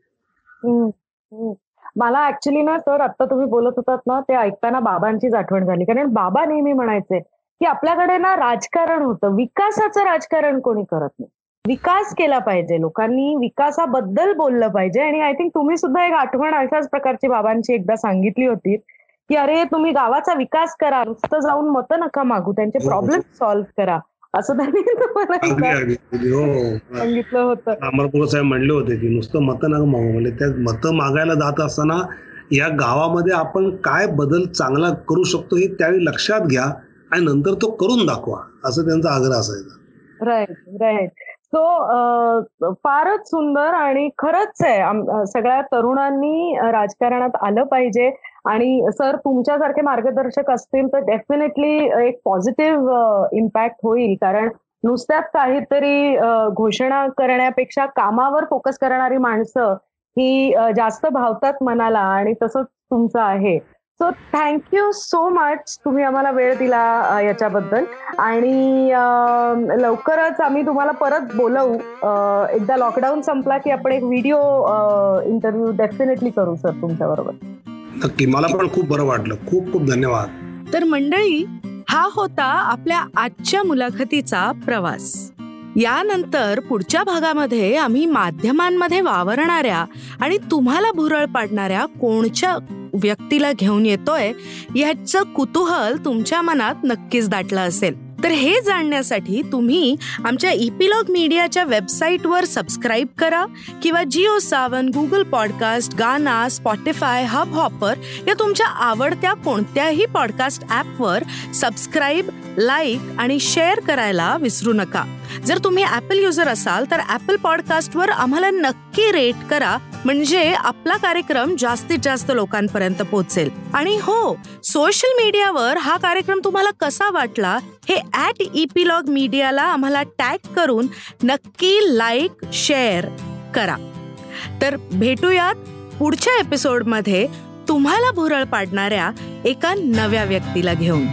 मला ऍक्च्युली ना सर आता तुम्ही बोलत होतात ना ते ऐकताना बाबांचीच आठवण झाली. कारण बाबा नेहमी म्हणायचे की आपल्याकडे ना राजकारण होतं विकासाचं राजकारण कोणी करत नाही. विकास केला पाहिजे. लोकांनी विकासाबद्दल बोललं पाहिजे. आणि आय थिंक तुम्ही सुद्धा एक आठवण अशाच प्रकारची बाबांची एकदा सांगितली होती की अरे तुम्ही गावाचा विकास करा नुसतं जाऊन मतं नका मागू त्यांचे प्रॉब्लेम सॉल्व्ह करा. असं त्यांनी <laughs> हो. सांगितलं होतं. अमरपूर साहेब म्हणले होते की नुसतं मतं नका मागू. म्हणजे त्या मतं मागायला जात असताना या गावामध्ये आपण काय बदल चांगला करू शकतो हे त्यावेळी लक्षात घ्या आणि नंतर तो करून दाखवा. असं त्यांचा आग्रह असायचा. राईट राईट सो फारच सुंदर आणि खरंच आहे. सगळ्या तरुणांनी राजकारणात आलं पाहिजे. आणि सर तुमच्यासारखे मार्गदर्शक असतील तर डेफिनेटली एक पॉझिटिव्ह इम्पॅक्ट होईल. कारण नुसत्याच काहीतरी घोषणा करण्यापेक्षा कामावर फोकस करणारी माणसं ही जास्त भावतात मनाला आणि तसंच तुमचं आहे. सो थँक्यू सो मच तुम्ही आम्हाला वेळ दिला याच्याबद्दल. आणि लवकरच आम्ही तुम्हाला परत बोलवू. एकदा लॉकडाऊन संपला की आपण एक व्हिडिओ इंटरव्ह्यू डेफिनेटली करू सर तुमच्या बरोबर नक्की. मला पण खूप बरं वाटलं. खूप खूप धन्यवाद. तर मंडळी हा होता आपल्या आजच्या मुलाखतीचा प्रवास. यानंतर पुढच्या भागामध्ये आम्ही माध्यमांमध्ये वावरणाऱ्या आणि तुम्हाला भुरळ पाडणाऱ्या कोणच्या व्यक्तीला घेऊन येतोय ह्याचं कुतूहल तुमच्या मनात नक्कीच दाटलं असेल. तर हे जाणण्यासाठी तुम्ही आमच्या इपिलॉग मीडियाच्या वेबसाईटवर सबस्क्राईब करा किंवा Jio Saavn Google podcast Gaana Spotify Hubhopper या तुमच्या आवडत्या कोणत्याही पॉडकास्ट ॲपवर सबस्क्राईब लाईक आणि शेअर करायला विसरू नका. जर तुम्ही ॲपल युजर असाल तर ॲपल पॉडकास्टवर आम्हाला नक्की रेट करा म्हणजे आपला कार्यक्रम जास्तीत जास्त लोकांपर्यंत पोहोचेल. आणि हो सोशल मीडियावर हा कार्यक्रम तुम्हाला कसा वाटला हे ऍट इपिलॉग मीडियाला आम्हाला टॅग करून नक्की लाईक शेअर करा. तर भेटूयात पुढच्या एपिसोडमध्ये तुम्हाला भुरळ पाडणाऱ्या एका नव्या व्यक्तीला घेऊन.